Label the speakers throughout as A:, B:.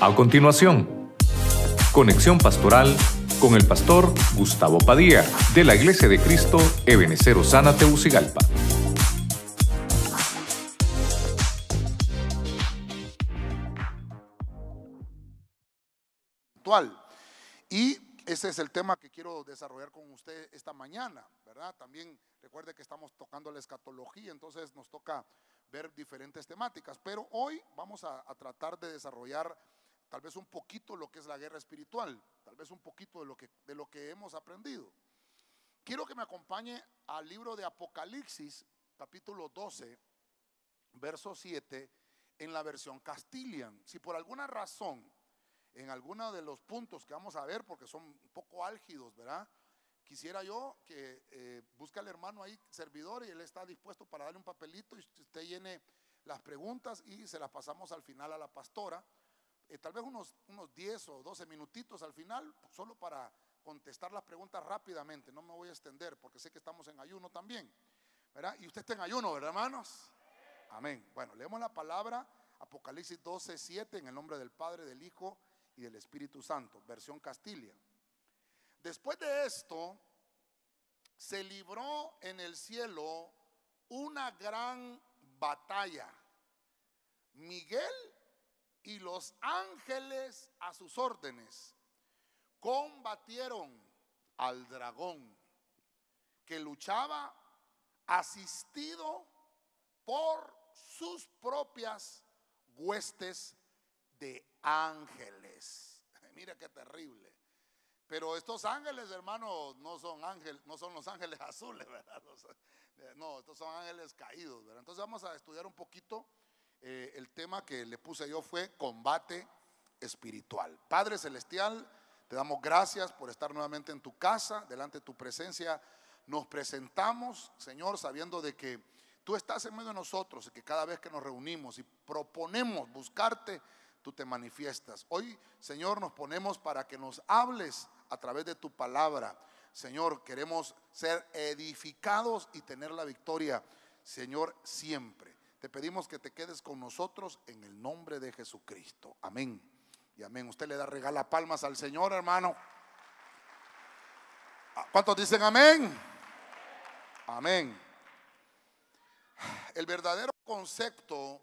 A: A continuación, conexión pastoral con el pastor Gustavo Padilla de la Iglesia de Cristo Ebenecer Osana Teucigalpa.
B: Y ese es el tema que quiero desarrollar con usted esta mañana, ¿verdad? También recuerde que estamos tocando la escatología, entonces nos toca ver diferentes temáticas, pero hoy vamos a, tratar de desarrollar tal vez un poquito lo que es la guerra espiritual, tal vez un poquito de lo que, de lo que hemos aprendido. Quiero que me acompañe al libro de Apocalipsis, capítulo 12, verso 7, en la versión Castilian. Si por alguna razón en algunos de los puntos que vamos a ver, porque son un poco álgidos, ¿verdad? Quisiera yo que eh, busque al hermano ahí, servidor, y él está dispuesto para darle un papelito y usted llene las preguntas y se las pasamos al final a la pastora. Eh, tal vez unos, unos 10 o 12 minutitos al final, solo para contestar las preguntas rápidamente. No me voy a extender porque sé que estamos en ayuno también. ¿verdad? Y usted está en ayuno, ¿verdad, hermanos? Amén. Bueno, leemos la palabra Apocalipsis 12, 7 en el nombre del Padre, del Hijo y del Espíritu Santo, versión Castilla. Después de esto, se libró en el cielo una gran batalla. Miguel y los ángeles a sus órdenes combatieron al dragón que luchaba asistido por sus propias huestes de ángeles. Mira qué terrible. Pero estos ángeles, hermanos, no son ángeles, no son los ángeles azules, ¿verdad? No, estos son ángeles caídos, ¿verdad? Entonces vamos a estudiar un poquito. Eh, el tema que le puse yo fue combate espiritual. Padre Celestial, te damos gracias por estar nuevamente en tu casa, delante de tu presencia. Nos presentamos, Señor, sabiendo de que tú estás en medio de nosotros y que cada vez que nos reunimos y proponemos buscarte, tú te manifiestas. Hoy, Señor, nos ponemos para que nos hables a través de tu palabra. Señor, queremos ser edificados y tener la victoria, Señor, siempre. Te pedimos que te quedes con nosotros en el nombre de Jesucristo. Amén. Y amén. Usted le da regala palmas al Señor, hermano. ¿Cuántos dicen amén? Amén. El verdadero concepto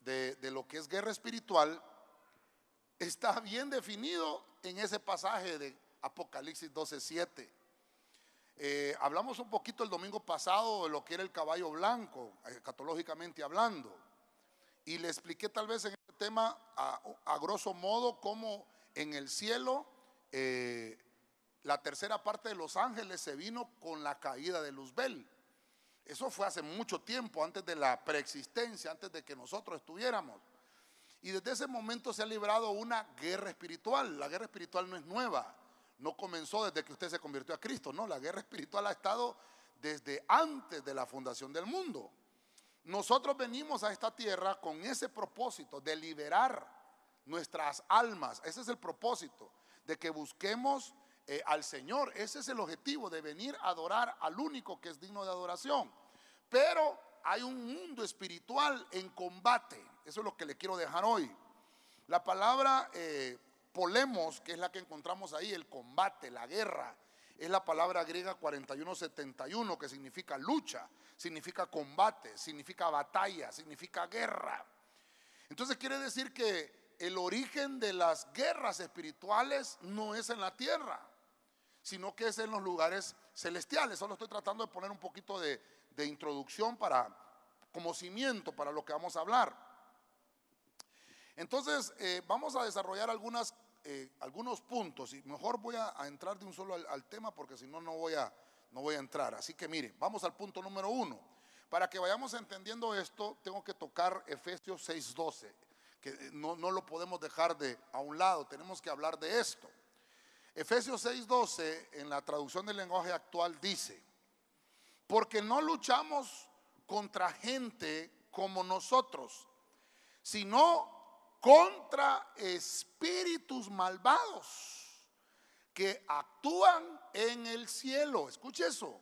B: de, lo que es guerra espiritual está bien definido en ese pasaje de Apocalipsis 12:7. Eh, hablamos un poquito el domingo pasado de lo que era el caballo blanco, eh, catológicamente hablando, y le expliqué tal vez en este tema a, grosso modo cómo en el cielo eh, la tercera parte de los ángeles se vino con la caída de Luzbel. Eso fue hace mucho tiempo, antes de la preexistencia, antes de que nosotros estuviéramos. Y desde ese momento se ha librado una guerra espiritual. La guerra espiritual no es nueva, no comenzó desde que usted se convirtió a Cristo, no, la guerra espiritual ha estado desde antes de la fundación del mundo. Nosotros venimos a esta tierra con ese propósito de liberar nuestras almas. Ese es el propósito, de que busquemos eh, al Señor. Ese es el objetivo de venir a adorar al único que es digno de adoración. Pero hay un mundo espiritual en combate. Eso es lo que le quiero dejar hoy. La palabra eh, polemos, que es la que encontramos ahí, el combate, la guerra, es la palabra griega 4171, que significa lucha, significa combate, significa batalla, significa guerra. Entonces quiere decir que el origen de las guerras espirituales no es en la tierra sino que es en los lugares celestiales. Solo estoy tratando de poner un poquito de, introducción para, como cimiento para lo que vamos a hablar. Entonces, eh, vamos a desarrollar algunas, eh, algunos puntos y mejor voy a, entrar de un solo al, tema porque si no, no voy, a, no voy a entrar. Así que mire, vamos al punto número uno. Para que vayamos entendiendo esto, tengo que tocar Efesios 6:12, que no, no lo podemos dejar de a un lado, tenemos que hablar de esto. Efesios 6:12 en la traducción del lenguaje actual dice, porque no luchamos contra gente como nosotros, sino contra espíritus malvados que actúan en el cielo. Escuche eso.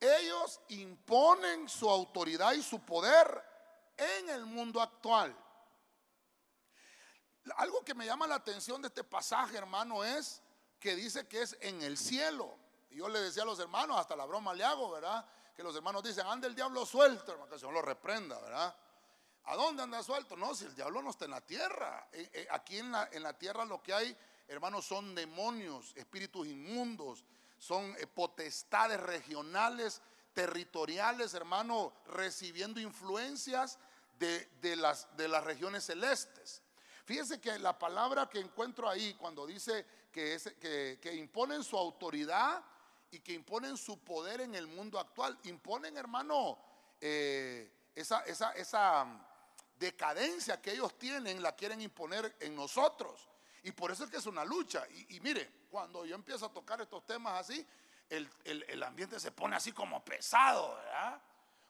B: Ellos imponen su autoridad y su poder en el mundo actual. algo que me llama la atención de este pasaje, hermano, es que dice que es en el cielo. Yo le decía a los hermanos, hasta la broma le hago, ¿verdad? Que los hermanos dicen, anda el diablo suelto, hermano, que el Señor lo reprenda, ¿verdad? ¿A dónde anda suelto? No, si el diablo no está en la tierra. Eh, eh, aquí en la, en la tierra lo que hay, hermanos, son demonios, espíritus inmundos, son eh, potestades regionales, territoriales, hermano, recibiendo influencias de, las, de las regiones celestes. Fíjense que la palabra que encuentro ahí cuando dice que, es, que, imponen su autoridad y que imponen su poder en el mundo actual, imponen, hermano, esa, esa, esa decadencia que ellos tienen la quieren imponer en nosotros. Y por eso es que es una lucha. Y, mire, cuando yo empiezo a tocar estos temas así, el, ambiente se pone así como pesado, ¿verdad?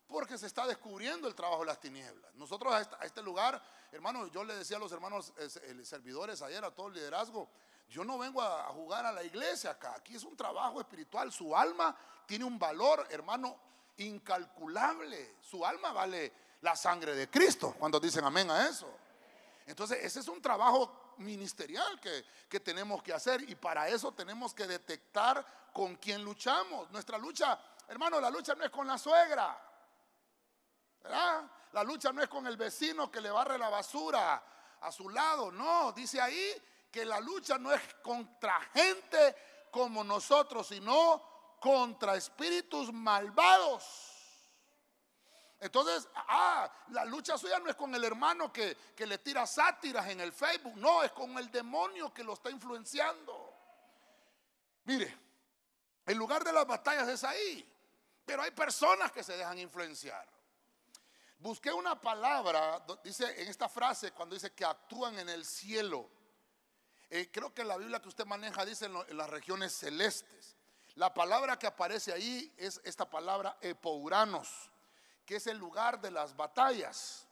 B: Porque se está descubriendo el trabajo de las tinieblas. Nosotros a este, lugar, hermano, yo le decía a los hermanos eh, servidores ayer, a todo el liderazgo, yo no vengo a, a jugar a la iglesia acá. Aquí es un trabajo espiritual. Su alma tiene un valor, hermano, incalculable. Su alma vale la sangre de Cristo. Cuando dicen amén a eso? Entonces, ese es un trabajo ministerial que, que, tenemos que hacer y para eso tenemos que detectar con quién luchamos. Nuestra lucha, hermano, la lucha no es con la suegra. ¿verdad? La lucha no es con el vecino que le barre la basura a su lado. No, dice ahí que la lucha no es contra gente como nosotros, sino contra espíritus malvados. Entonces, ah, la lucha suya no es con el hermano que, le tira sátiras en el Facebook, no, es con el demonio que lo está influenciando. Mire, el lugar de las batallas es ahí, pero hay personas que se dejan influenciar. Busqué una palabra, dice en esta frase, cuando dice que actúan en el cielo. Eh, creo que la Biblia que usted maneja dice en, las regiones celestes. La palabra que aparece ahí es esta palabra epouranos que es el lugar de las batallas.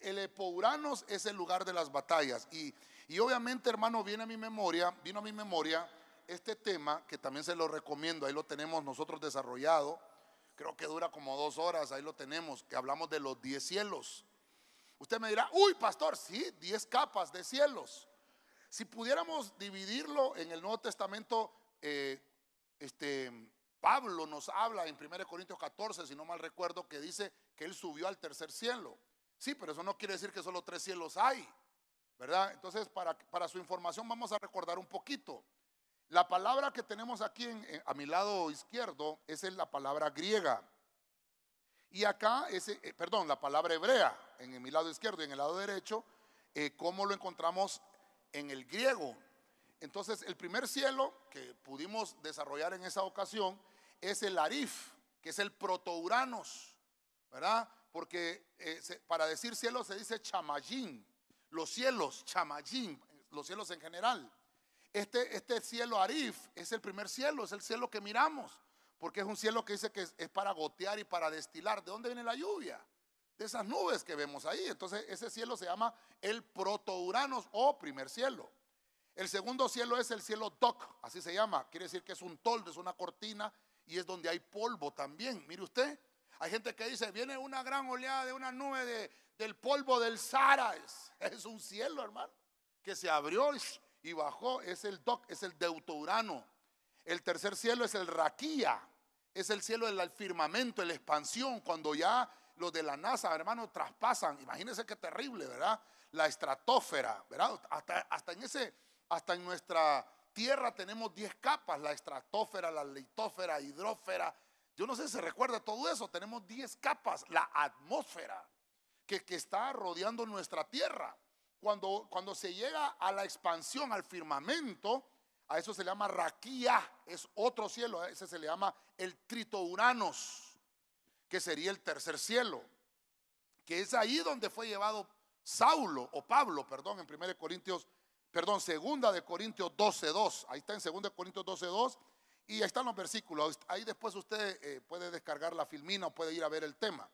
B: El Epouranos es el lugar de las batallas. Y, y obviamente, hermano, viene a mi memoria, vino a mi memoria este tema que también se lo recomiendo, ahí lo tenemos nosotros desarrollado, creo que dura como dos horas, ahí lo tenemos, que hablamos de los diez cielos. Usted me dirá, uy, pastor, sí, diez capas de cielos. Si pudiéramos dividirlo en el Nuevo Testamento, eh, este, Pablo nos habla en 1 Corintios 14, si no mal recuerdo, que dice que él subió al tercer cielo. Sí, pero eso no quiere decir que solo tres cielos hay, ¿verdad? Entonces, para, su información vamos a recordar un poquito. La palabra que tenemos aquí a mi lado izquierdo es la palabra griega. Y acá, ese, eh, perdón, la palabra hebrea en mi lado izquierdo y en el lado derecho, eh, ¿cómo lo encontramos en el griego? Entonces, el primer cielo que pudimos desarrollar en esa ocasión es el Arif, que es el protouranos, ¿verdad? Porque eh, para decir cielo se dice chamayín, los cielos, chamayín, los cielos en general. Este, este cielo Arif es el primer cielo, es el cielo que miramos, porque es un cielo que dice que es, para gotear y para destilar. ¿De dónde viene la lluvia? De esas nubes que vemos ahí. Entonces, ese cielo se llama el protouranos o primer cielo. El segundo cielo es el cielo Doc, así se llama. Quiere decir que es un toldo, es una cortina y es donde hay polvo también. Mire usted, hay gente que dice, viene una gran oleada de una nube de, del polvo del Sahara. Es, un cielo, hermano, que se abrió y, bajó. Es el Doc, es el Deuturano. El tercer cielo es el Raquía, es el cielo del firmamento, la expansión, cuando ya los de la NASA, hermano, traspasan. Imagínense qué terrible, ¿verdad? La estratosfera, ¿verdad? Hasta, hasta en ese hasta en nuestra tierra tenemos 10 capas, la estratosfera, la litósfera, hidrósfera. Yo no sé si se recuerda todo eso, tenemos 10 capas, la atmósfera que, está rodeando nuestra tierra. Cuando, cuando se llega a la expansión, al firmamento, a eso se le llama raquía, es otro cielo, a ese se le llama el tritouranos, que sería el tercer cielo, que es ahí donde fue llevado Saulo, o Pablo, perdón, en 1 Corintios perdón, segunda de Corintios 12.2. Ahí está en segunda de Corintios 12.2 y ahí están los versículos. Ahí después usted eh, puede descargar la filmina o puede ir a ver el tema.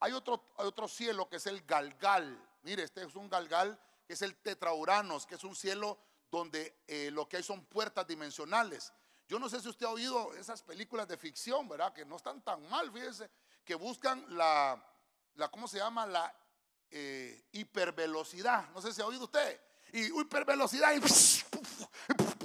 B: Hay otro, otro cielo que es el Galgal. Mire, este es un Galgal que es el Tetrauranos, que es un cielo donde eh, lo que hay son puertas dimensionales. Yo no sé si usted ha oído esas películas de ficción, ¿verdad? Que no están tan mal, fíjese, que buscan la, la ¿cómo se llama? La eh, hipervelocidad. No sé si ha oído usted y hipervelocidad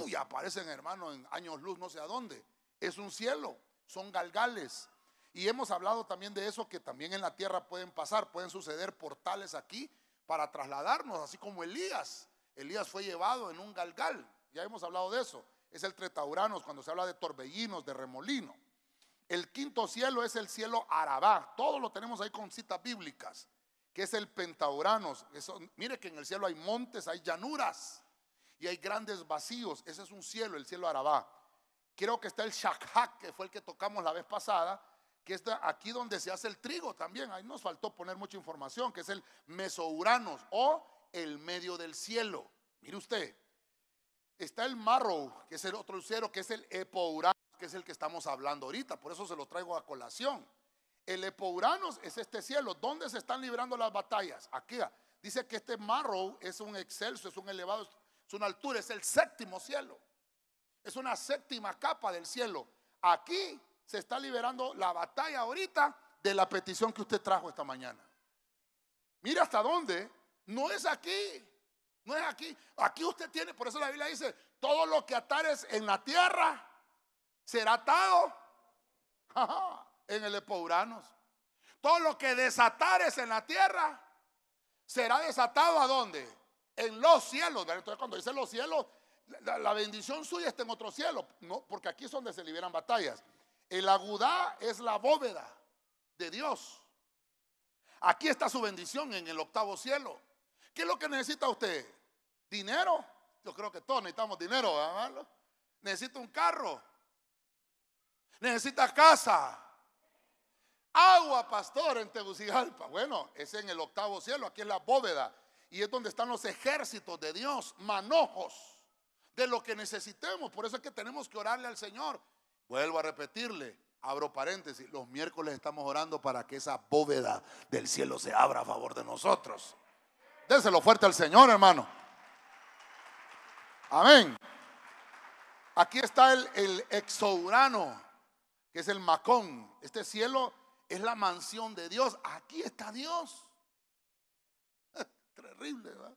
B: y, aparecen hermanos en años luz no sé a dónde. Es un cielo, son galgales. Y hemos hablado también de eso que también en la tierra pueden pasar, pueden suceder portales aquí para trasladarnos, así como Elías. Elías fue llevado en un galgal, ya hemos hablado de eso. Es el tretauranos cuando se habla de torbellinos, de remolino. El quinto cielo es el cielo Arabá. Todo lo tenemos ahí con citas bíblicas, que es el Pentauranos. Mire que en el cielo hay montes, hay llanuras y hay grandes vacíos. Ese es un cielo, el cielo Arabá. Creo que está el Shakhak, que fue el que tocamos la vez pasada, que está aquí donde se hace el trigo también. Ahí nos faltó poner mucha información, que es el Mesouranos o el medio del cielo. Mire usted, está el Marrow, que es el otro cielo, que es el Epouranos, que es el que estamos hablando ahorita. Por eso se lo traigo a colación. El Epouranos es este cielo. ¿Dónde se están librando las batallas? Aquí. Dice que este Marrow es un excelso, es un elevado, es una altura, es el séptimo cielo. Es una séptima capa del cielo. Aquí se está liberando la batalla ahorita de la petición que usted trajo esta mañana. Mira hasta dónde. No es aquí. No es aquí. Aquí usted tiene, por eso la Biblia dice, todo lo que atares en la tierra será atado en el Epouranos. Todo lo que desatares en la tierra será desatado a dónde? En los cielos. Entonces cuando dice los cielos, la, bendición suya está en otro cielo. No, porque aquí es donde se liberan batallas. El agudá es la bóveda de Dios. Aquí está su bendición en el octavo cielo. ¿Qué es lo que necesita usted? ¿Dinero? Yo creo que todos necesitamos dinero, ¿verdad? Necesita un carro. Necesita casa. Agua, pastor, en Tegucigalpa. Bueno, es en el octavo cielo, aquí es la bóveda. Y es donde están los ejércitos de Dios, manojos de lo que necesitemos. Por eso es que tenemos que orarle al Señor. Vuelvo a repetirle, abro paréntesis, los miércoles estamos orando para que esa bóveda del cielo se abra a favor de nosotros. Déselo fuerte al Señor, hermano. Amén. Aquí está el, el que es el macón. Este cielo es la mansión de Dios. Aquí está Dios. Terrible, ¿verdad?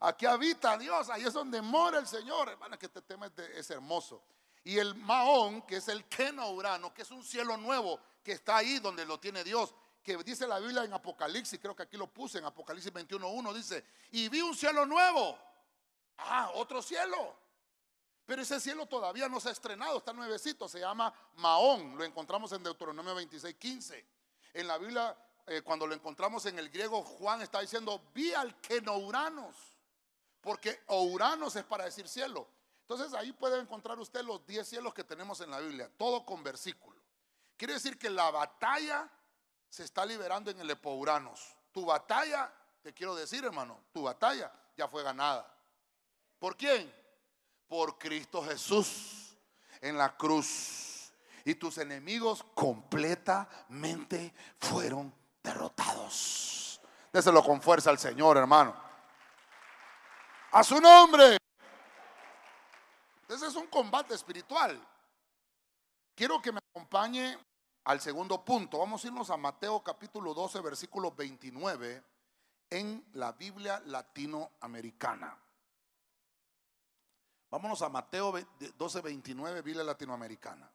B: Aquí habita Dios, ahí es donde mora el Señor. Hermana, que este tema es, hermoso. Y el Maón, que es el Kenourano, que es un cielo nuevo, que está ahí donde lo tiene Dios, que dice la Biblia en Apocalipsis, creo que aquí lo puse en Apocalipsis 21.1, dice, y vi un cielo nuevo. Ah, otro cielo. Pero ese cielo todavía no se ha estrenado, está nuevecito, se llama Maón, lo encontramos en Deuteronomio 26.15. En la Biblia, eh, cuando lo encontramos en el griego, Juan está diciendo, vi al Kenouranos porque Ouranos es para decir cielo. Entonces ahí puede encontrar usted los 10 cielos que tenemos en la Biblia, todo con versículo. Quiere decir que la batalla se está liberando en el Epouranos. Tu batalla, te quiero decir hermano, tu batalla ya fue ganada. ¿Por quién? Por Cristo Jesús en la cruz. Y tus enemigos completamente fueron derrotados. Déselo con fuerza al Señor, hermano. A su nombre. Ese es un combate espiritual. Quiero que me acompañe al segundo punto. Vamos a irnos a Mateo capítulo 12, versículo 29 en la Biblia latinoamericana. Vámonos a Mateo 12, 29, Biblia latinoamericana.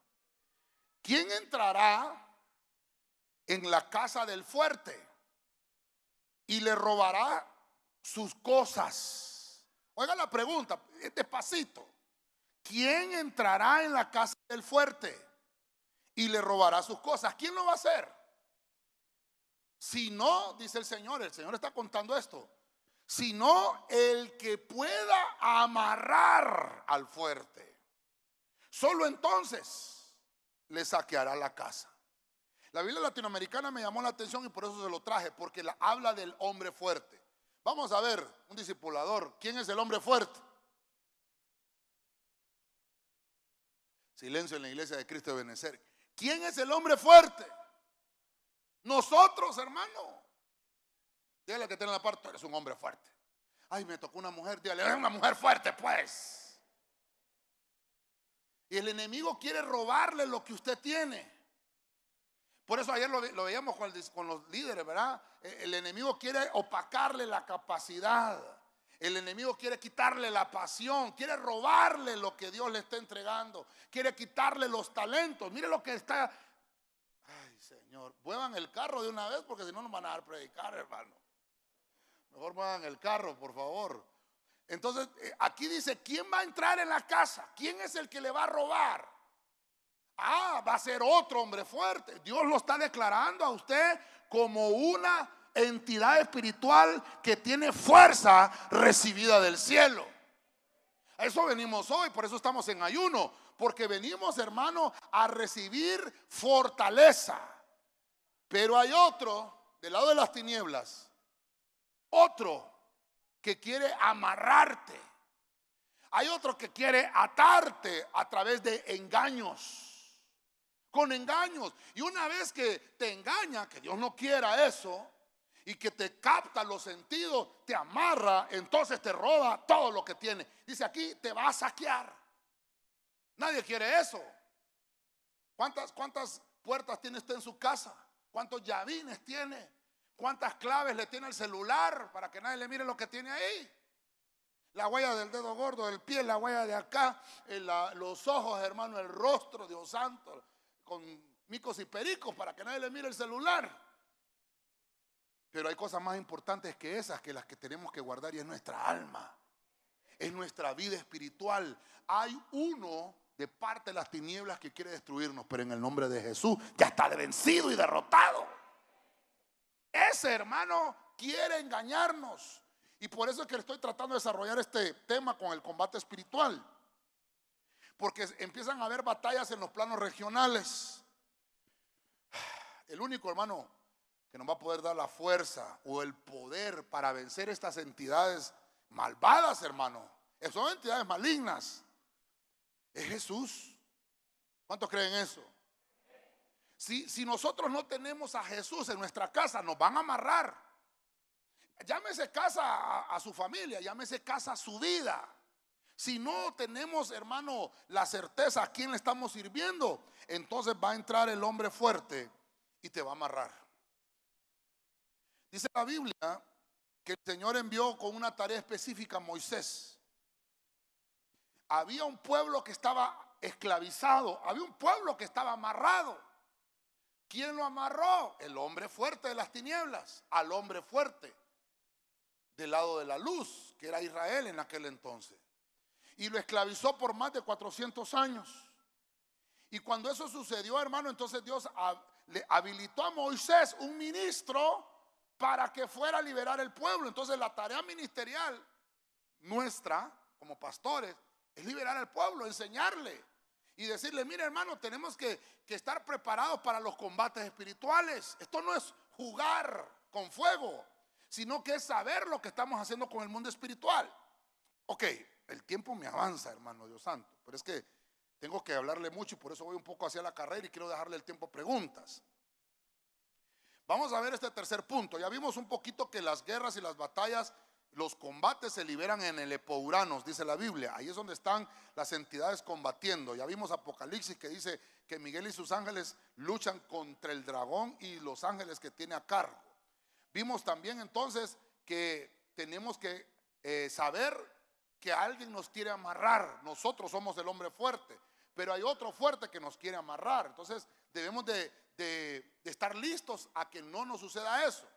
B: ¿Quién entrará en la casa del fuerte y le robará sus cosas? Oiga la pregunta, despacito. ¿Quién entrará en la casa del fuerte y le robará sus cosas? ¿Quién lo va a hacer? Si no, dice el Señor, el Señor está contando esto, sino el que pueda amarrar al fuerte. Solo entonces le saqueará la casa. La Biblia latinoamericana me llamó la atención y por eso se lo traje, porque la habla del hombre fuerte. Vamos a ver, un discipulador, ¿quién es el hombre fuerte? Silencio en la iglesia de Cristo de Benecer. ¿Quién es el hombre fuerte? Nosotros, hermano. Dígale que tiene la parte, eres un hombre fuerte. Ay, me tocó una mujer, dígale, es una mujer fuerte, pues. Y el enemigo quiere robarle lo que usted tiene. Por eso ayer lo, veíamos con, los líderes, ¿verdad? E, el enemigo quiere opacarle la capacidad. El enemigo quiere quitarle la pasión, quiere robarle lo que Dios le está entregando, quiere quitarle los talentos. Mire lo que está. Ay, Señor, muevan el carro de una vez porque si no nos van a dar predicar, hermano. Mejor muevan el carro, por favor. Entonces, eh, aquí dice, ¿quién va a entrar en la casa? ¿Quién es el que le va a robar? Ah, va a ser otro hombre fuerte. Dios lo está declarando a usted como una entidad espiritual que tiene fuerza recibida del cielo. A eso venimos hoy, por eso estamos en ayuno, porque venimos, hermano, a recibir fortaleza. Pero hay otro, del lado de las tinieblas, otro que quiere amarrarte. Hay otro que quiere atarte a través de engaños con engaños. Y una vez que te engaña, que Dios no quiera eso, y que te capta los sentidos, te amarra, entonces te roba todo lo que tiene. Dice aquí, te va a saquear. Nadie quiere eso. ¿Cuántas, cuántas puertas tiene usted en su casa? ¿Cuántos llavines tiene? ¿Cuántas claves le tiene el celular para que nadie le mire lo que tiene ahí? La huella del dedo gordo, del pie, la huella de acá, los ojos, hermano, el rostro, Dios santo, con micos y pericos para que nadie le mire el celular. Pero hay cosas más importantes que esas que las que tenemos que guardar y es nuestra alma. Es nuestra vida espiritual. Hay uno de parte de las tinieblas que quiere destruirnos, pero en el nombre de Jesús ya está vencido y derrotado. Ese hermano quiere engañarnos. Y por eso es que estoy tratando de desarrollar este tema con el combate espiritual. Porque empiezan a haber batallas en los planos regionales. El único hermano que nos va a poder dar la fuerza o el poder para vencer estas entidades malvadas, hermano. Son entidades malignas. Es Jesús. ¿Cuántos creen eso? Si, nosotros no tenemos a Jesús en nuestra casa, nos van a amarrar. Llámese casa a, a su familia, llámese casa a su vida. Si no tenemos, hermano, la certeza a quién le estamos sirviendo, entonces va a entrar el hombre fuerte y te va a amarrar. Dice la Biblia que el Señor envió con una tarea específica a Moisés. Había un pueblo que estaba esclavizado, había un pueblo que estaba amarrado. ¿Quién lo amarró? El hombre fuerte de las tinieblas, al hombre fuerte del lado de la luz, que era Israel en aquel entonces. Y lo esclavizó por más de 400 años. Y cuando eso sucedió, hermano, entonces Dios le habilitó a Moisés un ministro para que fuera a liberar el pueblo. Entonces la tarea ministerial nuestra como pastores es liberar al pueblo, enseñarle y decirle, mire hermano, tenemos que, que estar preparados para los combates espirituales. Esto no es jugar con fuego, sino que es saber lo que estamos haciendo con el mundo espiritual. Ok, el tiempo me avanza, hermano Dios santo, pero es que tengo que hablarle mucho y por eso voy un poco hacia la carrera y quiero dejarle el tiempo a preguntas. Vamos a ver este tercer punto. Ya vimos un poquito que las guerras y las batallas, los combates se liberan en el Epouranos, dice la Biblia. Ahí es donde están las entidades combatiendo. Ya vimos Apocalipsis que dice que Miguel y sus ángeles luchan contra el dragón y los ángeles que tiene a cargo. Vimos también entonces que tenemos que eh, saber que alguien nos quiere amarrar. Nosotros somos el hombre fuerte, pero hay otro fuerte que nos quiere amarrar. Entonces debemos de de, estar listos a que no nos suceda eso.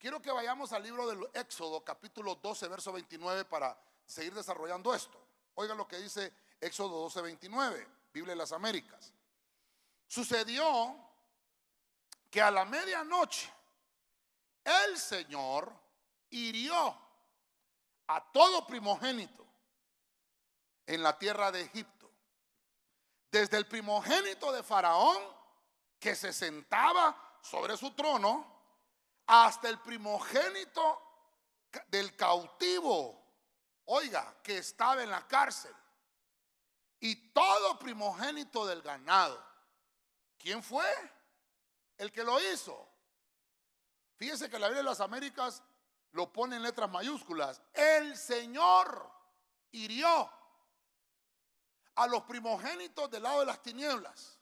B: Quiero que vayamos al libro del Éxodo, capítulo 12, verso 29, para seguir desarrollando esto. Oiga lo que dice Éxodo 12, 29, Biblia de las Américas. Sucedió que a la medianoche el Señor hirió a todo primogénito en la tierra de Egipto, desde el primogénito de Faraón que se sentaba sobre su trono hasta el primogénito del cautivo, oiga, que estaba en la cárcel. Y todo primogénito del ganado. ¿Quién fue? El que lo hizo. Fíjese que la Biblia de las Américas lo pone en letras mayúsculas. El Señor hirió a los primogénitos del lado de las tinieblas.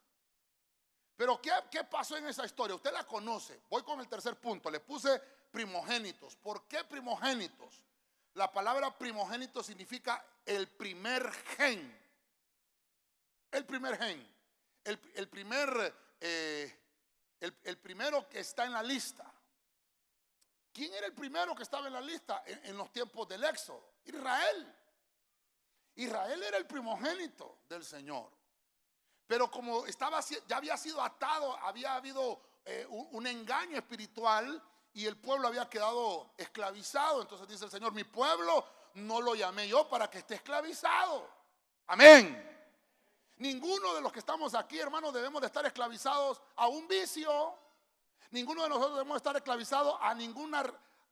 B: Pero ¿qué, ¿qué, pasó en esa historia? Usted la conoce. Voy con el tercer punto. Le puse primogénitos. ¿Por qué primogénitos? La palabra primogénito significa el primer gen. El primer gen. El, primer, eh, el, primero que está en la lista. ¿Quién era el primero que estaba en la lista en los tiempos del Éxodo? Israel. Israel era el primogénito del Señor. Pero como estaba, ya había sido atado, había habido eh, un, engaño espiritual y el pueblo había quedado esclavizado. Entonces dice el Señor, mi pueblo no lo llamé yo para que esté esclavizado. Amén. Ninguno de los que estamos aquí, hermanos, debemos de estar esclavizados a un vicio. Ninguno de nosotros debemos estar esclavizados a ningún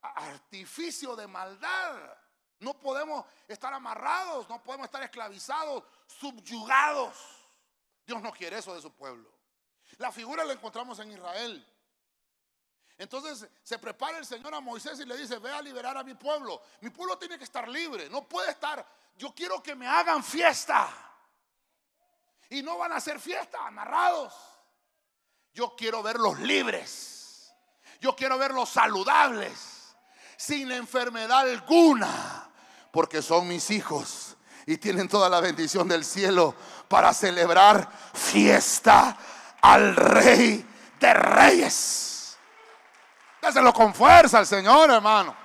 B: artificio de maldad. No podemos estar amarrados, no podemos estar esclavizados, subyugados. Dios no quiere eso de su pueblo. La figura la encontramos en Israel. Entonces se prepara el Señor a Moisés y le dice, ve a liberar a mi pueblo. Mi pueblo tiene que estar libre, no puede estar, yo quiero que me hagan fiesta. Y no van a hacer fiesta, amarrados. Yo quiero verlos libres. Yo quiero verlos saludables, sin enfermedad alguna, porque son mis hijos y tienen toda la bendición del cielo para celebrar fiesta al Rey de Reyes. Déselo con fuerza al Señor, hermano.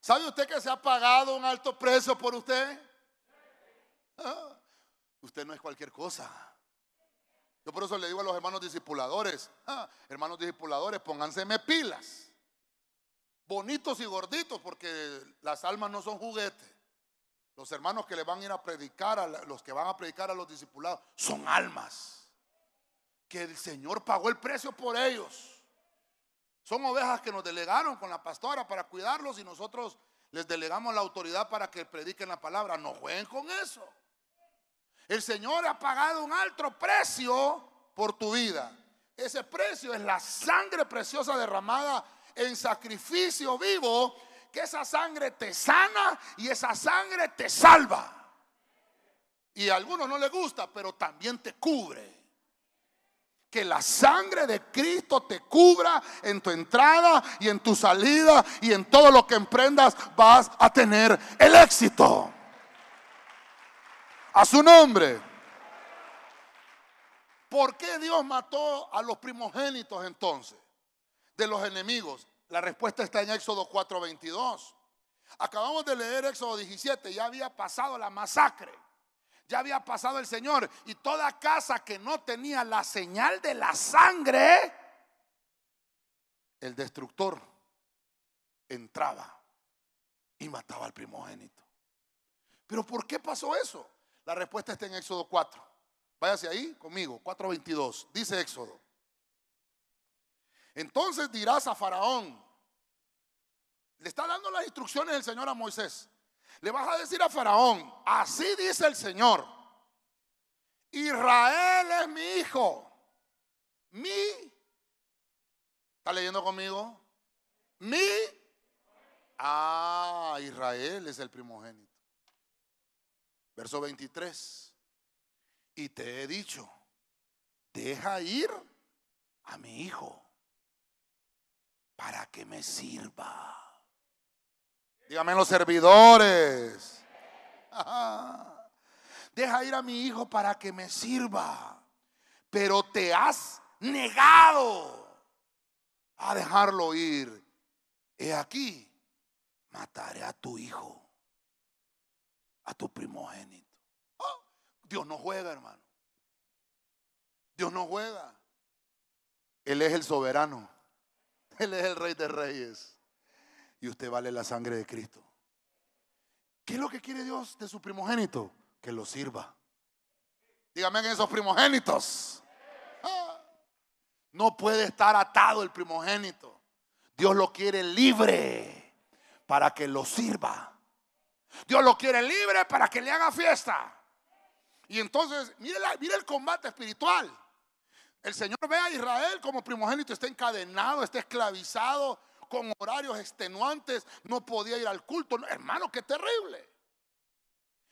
B: ¿Sabe usted que se ha pagado un alto precio por usted? Ah, usted no es cualquier cosa. Yo por eso le digo a los hermanos discipuladores, ah, hermanos discipuladores, pónganse pilas bonitos y gorditos, porque las almas no son juguetes. Los hermanos que le van a ir a predicar, a los que van a predicar a los discipulados, son almas. Que el Señor pagó el precio por ellos. Son ovejas que nos delegaron con la pastora para cuidarlos y nosotros les delegamos la autoridad para que prediquen la palabra. No jueguen con eso. El Señor ha pagado un alto precio por tu vida. Ese precio es la sangre preciosa derramada en sacrificio vivo, que esa sangre te sana y esa sangre te salva. Y a algunos no les gusta, pero también te cubre. Que la sangre de Cristo te cubra en tu entrada y en tu salida y en todo lo que emprendas vas a tener el éxito. A su nombre. ¿Por qué Dios mató a los primogénitos entonces? De los enemigos? La respuesta está en Éxodo 4:22. Acabamos de leer Éxodo 17, ya había pasado la masacre, ya había pasado el Señor y toda casa que no tenía la señal de la sangre, el destructor entraba y mataba al primogénito. Pero ¿por qué pasó eso? La respuesta está en Éxodo 4. Váyase ahí conmigo, 4:22. Dice Éxodo. Entonces dirás a Faraón, le está dando las instrucciones el Señor a Moisés. Le vas a decir a Faraón, así dice el Señor, Israel es mi hijo, mi, ¿está leyendo conmigo? Mi, ah, Israel es el primogénito. Verso 23, y te he dicho, deja ir a mi hijo para que me sirva. Dígame los servidores. Deja ir a mi hijo para que me sirva. Pero te has negado a dejarlo ir. He aquí, mataré a tu hijo, a tu primogénito. Ah, Dios no juega, hermano. Dios no juega. Él es el soberano. Él es el rey de reyes. Y usted vale la sangre de Cristo. ¿Qué es lo que quiere Dios de su primogénito? Que lo sirva. Dígame en esos primogénitos. Ah. No puede estar atado el primogénito. Dios lo quiere libre para que lo sirva. Dios lo quiere libre para que le haga fiesta. Y entonces, mire, mire el combate espiritual. El Señor ve a Israel como primogénito, está encadenado, está esclavizado, con horarios extenuantes, no podía ir al culto. hermano, qué terrible.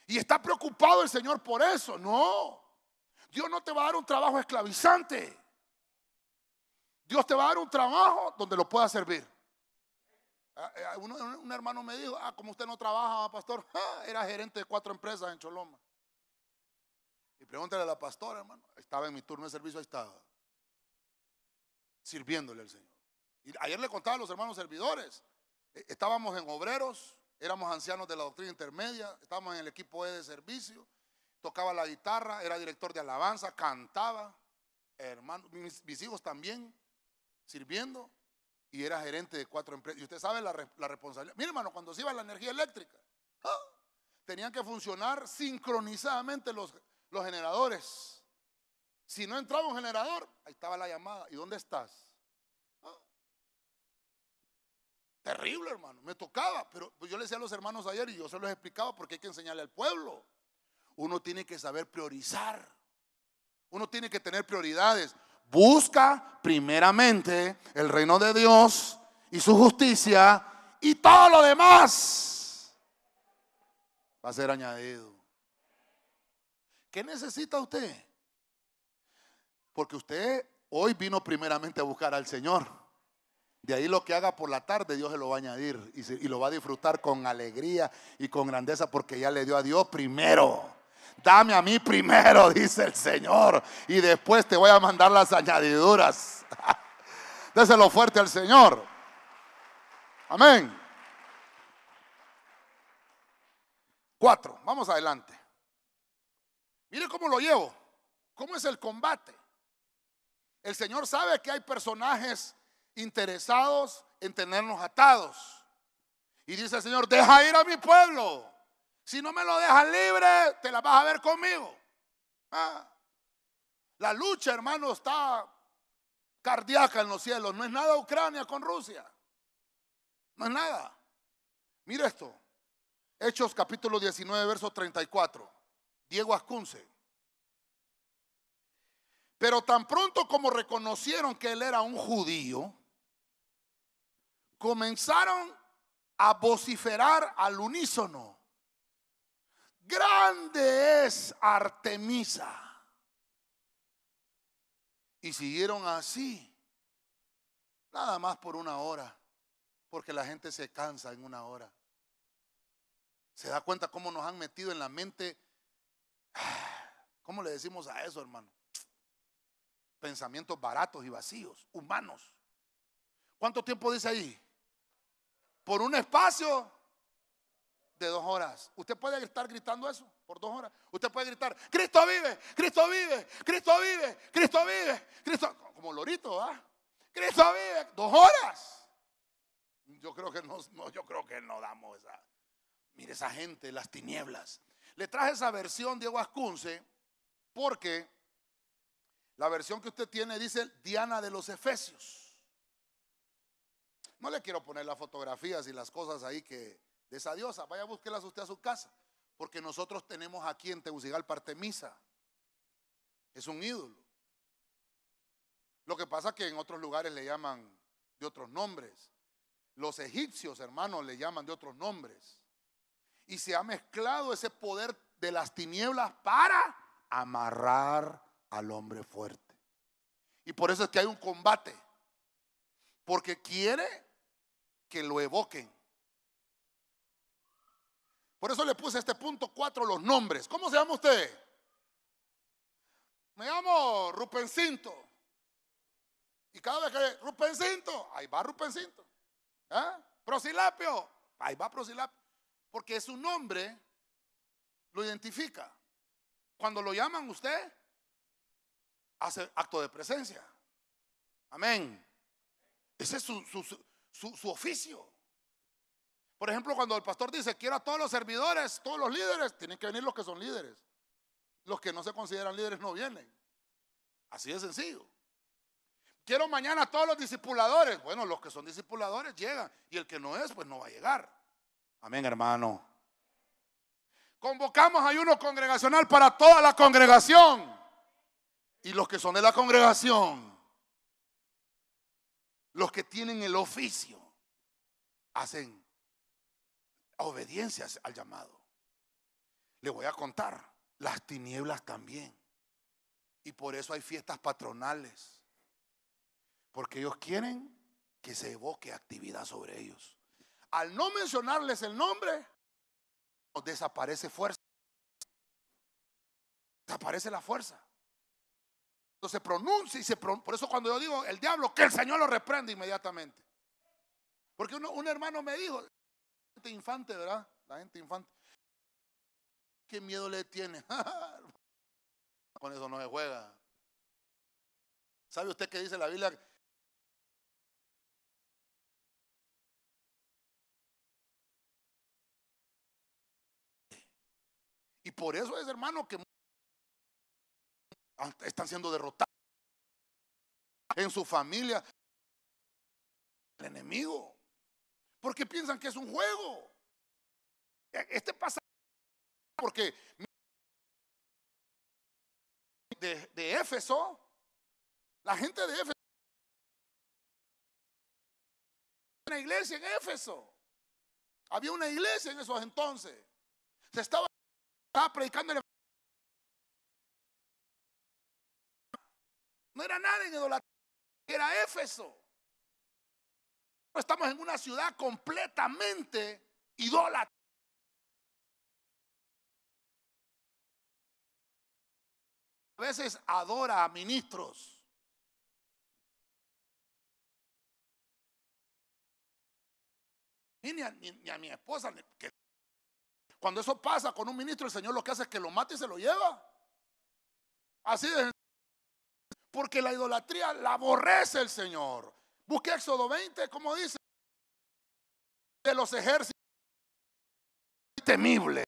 B: Y está preocupado el Señor por eso. No, Dios no te va a dar un trabajo esclavizante. Dios te va a dar un trabajo donde lo puedas servir. Ah, eh, un hermano me dijo, ah, como usted no trabaja, pastor, ah, era gerente de cuatro empresas en Choloma. Y pregúntale a la pastora, hermano, estaba en mi turno de servicio, ahí estaba, sirviéndole al Señor. Ayer le contaba a los hermanos servidores, eh, estábamos en obreros, éramos ancianos de la doctrina intermedia, estábamos en el equipo E de servicio, tocaba la guitarra, era director de alabanza, cantaba, hermano, mis hijos también, sirviendo y era gerente de cuatro empresas. Y usted sabe la, responsabilidad. Mire, hermano, cuando se iba la energía eléctrica, ¡ah! tenían que funcionar sincronizadamente los, los generadores. Si no entraba un generador, ahí estaba la llamada. ¿Y dónde estás? ¡Ah! Terrible, hermano. Me tocaba, pero yo le decía a los hermanos ayer y yo se los explicaba porque hay que enseñarle al pueblo. Uno tiene que saber priorizar. Uno tiene que tener prioridades. Busca primeramente el reino de Dios y su justicia y todo lo demás va a ser añadido. ¿Qué necesita usted? Porque usted hoy vino primeramente a buscar al Señor. De ahí lo que haga por la tarde, Dios se lo va a añadir y, lo va a disfrutar con alegría y con grandeza porque ya le dio a Dios primero. Dame a mí primero, dice el Señor, y después te voy a mandar las añadiduras. Déselo fuerte al Señor. Amén. Cuatro, vamos adelante. Mire cómo lo llevo, cómo es el combate. El Señor sabe que hay personajes interesados en tenernos atados. Y dice el Señor, deja ir a mi pueblo. Si no me lo dejas libre, te la vas a ver conmigo. Ah. La lucha, hermano, está cardíaca en los cielos. No es nada Ucrania con Rusia. No es nada. Mira esto. Hechos capítulo 19, verso 34. Diego Ascunce. Pero tan pronto como reconocieron que él era un judío, comenzaron a vociferar al unísono grande es Artemisa. Y siguieron así, nada más por una hora, porque la gente se cansa en una hora. ¿Se da cuenta cómo nos han metido en la mente? ¿Cómo le decimos a eso, hermano? Pensamientos baratos y vacíos, humanos. ¿Cuánto tiempo dice ahí? Por un espacio de dos horas. Usted puede estar gritando eso por dos horas. Usted puede gritar, Cristo vive, Cristo vive, Cristo vive, Cristo vive, Cristo, como lorito, ¿ah? Cristo vive, dos horas. Yo creo que no, yo creo que no damos esa. Mire esa gente, las tinieblas. Le traje esa versión Diego Ascunce porque la versión que usted tiene dice Diana de los Efesios. No le quiero poner las fotografías y las cosas ahí que, de esa diosa. Vaya, búsquelas usted a su casa. Porque nosotros tenemos aquí en Tegucigalpa Artemisa. Es un ídolo. Lo que pasa es que en otros lugares le llaman de otros nombres. Los egipcios, hermanos, le llaman de otros nombres. Y se ha mezclado ese poder de las tinieblas para amarrar al hombre fuerte. Y por eso es que hay un combate. Porque quiere que lo evoquen. Por eso le puse este punto cuatro los nombres. ¿Cómo se llama usted? Me llamo Rupencinto. Y cada vez que Rupencinto, ahí va Rupencinto. ¿Eh? Prosilapio, ahí va Prosilapio. Porque su nombre lo identifica. Cuando lo llaman usted, hace acto de presencia. Amén. Ese es su, su, su oficio. Por ejemplo, cuando el pastor dice, quiero a todos los servidores, todos los líderes, tienen que venir los que son líderes. Los que no se consideran líderes no vienen. Así de sencillo. Quiero mañana a todos los discipuladores. Bueno, los que son discipuladores llegan. Y el que no es, pues no va a llegar. Amén, hermano. Convocamos ayuno congregacional para toda la congregación. Y los que son de la congregación, los que tienen el oficio, hacen obediencia al llamado. Le voy a contar, las tinieblas también. Y por eso hay fiestas patronales. Porque ellos quieren que se evoque actividad sobre ellos. Al no mencionarles el nombre, desaparece fuerza. Desaparece la fuerza. Entonces se pronuncia y se Por eso cuando yo digo el diablo, que el Señor lo reprende inmediatamente. Porque un hermano me dijo, la gente infante, ¿verdad? La gente infante. ¿Qué miedo le tiene? Con eso no se juega. ¿Sabe usted qué dice la Biblia? Y por eso es, hermano, que están siendo derrotados en su familia. El enemigo. Porque piensan que es un juego. Este pasa porque de, de Éfeso, la gente de Éfeso, una iglesia en Éfeso. Había una iglesia en esos entonces. Se estaba, predicando el No era nada en idolatría, era Éfeso. Estamos en una ciudad completamente idólatra. A veces adora a ministros. Ni a, ni a mi esposa. Cuando eso pasa con un ministro, el Señor lo que hace es que lo mate y se lo lleva. Así de porque la idolatría la aborrece el Señor. Busque Éxodo 20, como dice, de los ejércitos temible.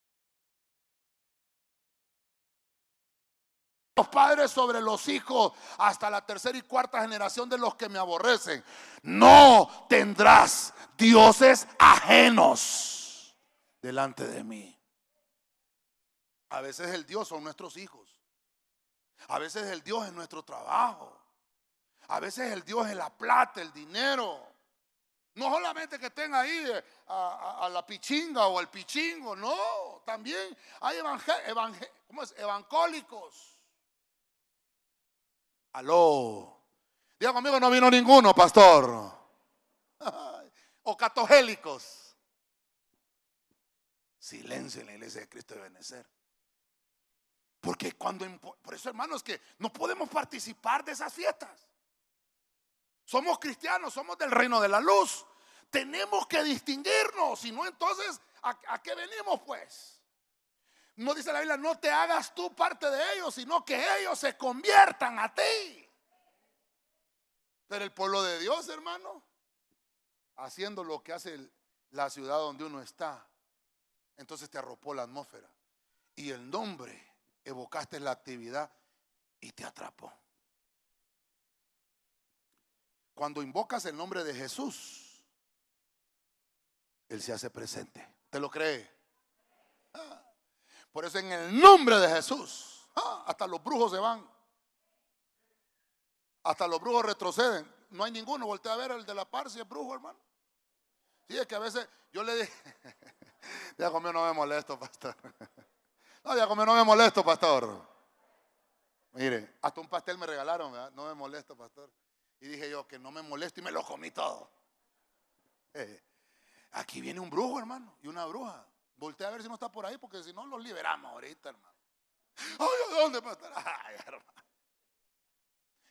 B: Los padres sobre los hijos hasta la tercera y cuarta generación de los que me aborrecen. No tendrás dioses ajenos delante de mí. A veces el Dios son nuestros hijos. A veces el Dios es nuestro trabajo. A veces el Dios es la plata, el dinero. No solamente que estén ahí eh, a, la pichinga o el pichingo, no. También hay evancólicos. Aló. Diga conmigo, no vino ninguno, pastor. o catogélicos. Silencio en la iglesia de Cristo de Benecer. Porque cuando, por eso hermanos, que no podemos participar de esas fiestas. Somos cristianos, somos del reino de la luz. Tenemos que distinguirnos, si no entonces, ¿a, qué venimos pues? No dice la Biblia, no te hagas tú parte de ellos, sino que ellos se conviertan a ti. Pero el pueblo de Dios, hermano, haciendo lo que hace la ciudad donde uno está, entonces te arropó la atmósfera. Y el nombre evocaste la actividad y te atrapó. Cuando invocas el nombre de Jesús, Él se hace presente. ¿Te lo cree? Ah. Por eso en el nombre de Jesús, ah, hasta los brujos se van. Hasta los brujos retroceden. No hay ninguno. Voltea a ver el de la par si brujo, hermano. Sí, es que a veces yo le dije, ya conmigo no me molesto, pastor. No, ya como no me molesto, pastor. Mire, hasta un pastel me regalaron, ¿verdad? No me molesto, pastor. Y dije yo que no me molesto y me lo comí todo. Eh, aquí viene un brujo, hermano, y una bruja. Voltea a ver si no está por ahí, porque si no, los liberamos ahorita, hermano. Ay, ¿dónde, pastor? Ay, hermano.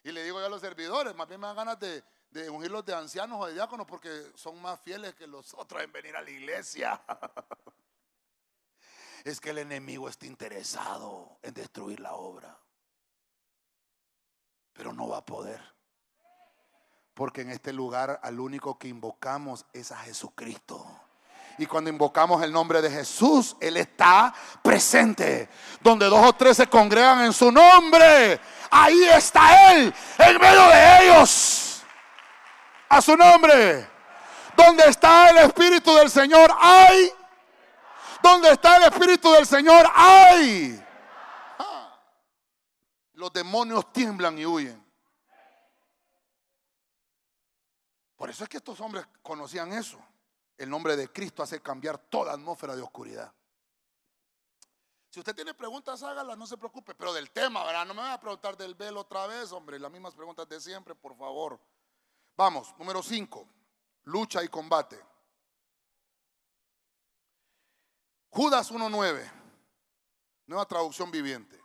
B: Y le digo yo a los servidores, más bien me dan ganas de, de ungirlos de ancianos o de diáconos, porque son más fieles que los otros en venir a la iglesia. es que el enemigo está interesado en destruir la obra. Pero no va a poder. Porque en este lugar al único que invocamos es a Jesucristo. Y cuando invocamos el nombre de Jesús, Él está presente. Donde dos o tres se congregan en su nombre, ahí está Él, en medio de ellos. A su nombre. Donde está el Espíritu del Señor, hay donde está el Espíritu del Señor, hay. Ah. Los demonios tiemblan y huyen. Por eso es que estos hombres conocían eso. El nombre de Cristo hace cambiar toda atmósfera de oscuridad. Si usted tiene preguntas, hágalas, no se preocupe. Pero del tema, ¿verdad? No me voy a preguntar del velo otra vez, hombre. Las mismas preguntas de siempre, por favor. Vamos, número 5, lucha y combate. Judas 1.9, nueva traducción viviente.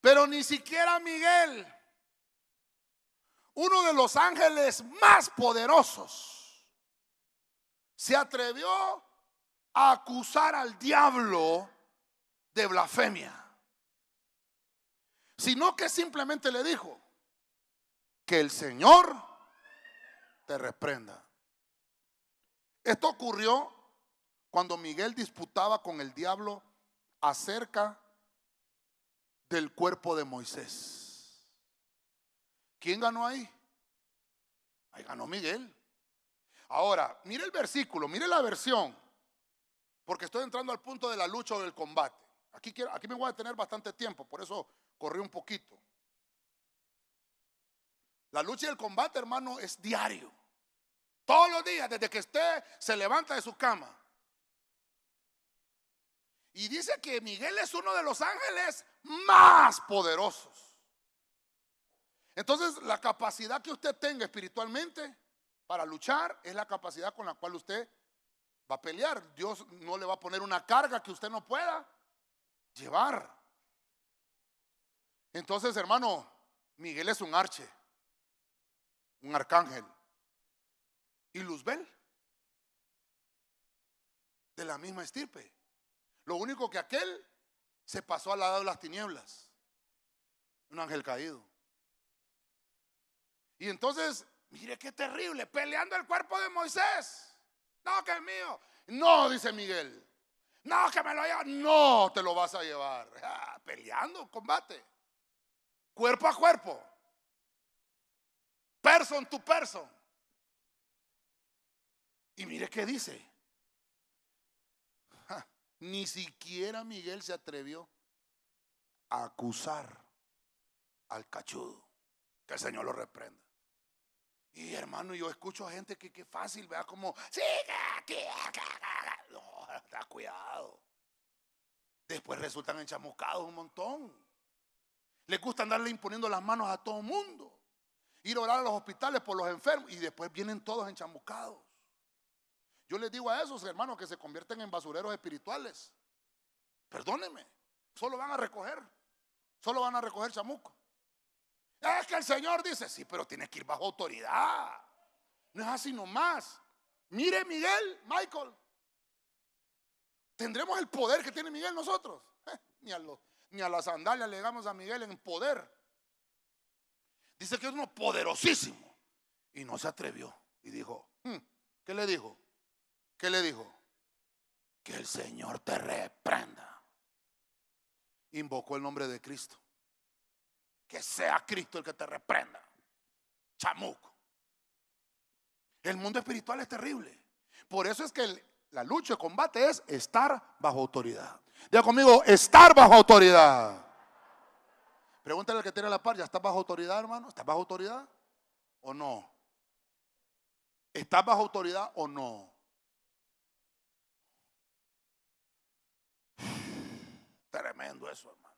B: Pero ni siquiera Miguel, uno de los ángeles más poderosos, se atrevió a acusar al diablo de blasfemia, sino que simplemente le dijo, que el Señor te reprenda. Esto ocurrió cuando Miguel disputaba con el diablo acerca del cuerpo de Moisés. ¿Quién ganó ahí? Ahí ganó Miguel. Ahora, mire el versículo, mire la versión, porque estoy entrando al punto de la lucha o del combate. Aquí, quiero, aquí me voy a tener bastante tiempo, por eso corrí un poquito. La lucha y el combate, hermano, es diario. Todos los días, desde que usted se levanta de su cama. Y dice que Miguel es uno de los ángeles más poderosos. Entonces, la capacidad que usted tenga espiritualmente para luchar es la capacidad con la cual usted va a pelear. Dios no le va a poner una carga que usted no pueda llevar. Entonces, hermano, Miguel es un arche un arcángel. Y Luzbel, de la misma estirpe. Lo único que aquel se pasó al lado de las tinieblas. Un ángel caído. Y entonces, mire qué terrible, peleando el cuerpo de Moisés. No, que es mío. No, dice Miguel. No, que me lo lleva. No, te lo vas a llevar. Ah, peleando, combate. Cuerpo a cuerpo. Person to person. Y mire qué dice. ni siquiera Miguel se atrevió a acusar al cachudo. Que el Señor lo reprenda. Y hermano, yo escucho a gente que, que fácil, vea como, sí, no, está cuidado. Después resultan enchamuscados un montón. Les gusta andarle imponiendo las manos a todo mundo ir a orar a los hospitales por los enfermos y después vienen todos enchamuscados. Yo les digo a esos hermanos que se convierten en basureros espirituales, perdónenme, solo van a recoger, solo van a recoger chamuco. Es que el Señor dice, sí, pero tienes que ir bajo autoridad. No es así nomás. Mire Miguel, Michael. ¿Tendremos el poder que tiene Miguel nosotros? Ni, a los, ni a la sandalia le damos a Miguel en poder. Dice que es uno poderosísimo. Y no se atrevió. Y dijo, hmm, ¿qué le dijo? ¿Qué le dijo? Que el Señor te reprenda. Invocó el nombre de Cristo. Que sea Cristo el que te reprenda. Chamuco. El mundo espiritual es terrible. Por eso es que la lucha, el combate es estar bajo autoridad. Diga conmigo, estar bajo autoridad. Pregúntale al que tiene la par, ¿ya estás bajo autoridad, hermano? ¿Estás bajo autoridad o no? ¿Estás bajo autoridad o no? Tremendo eso, hermano.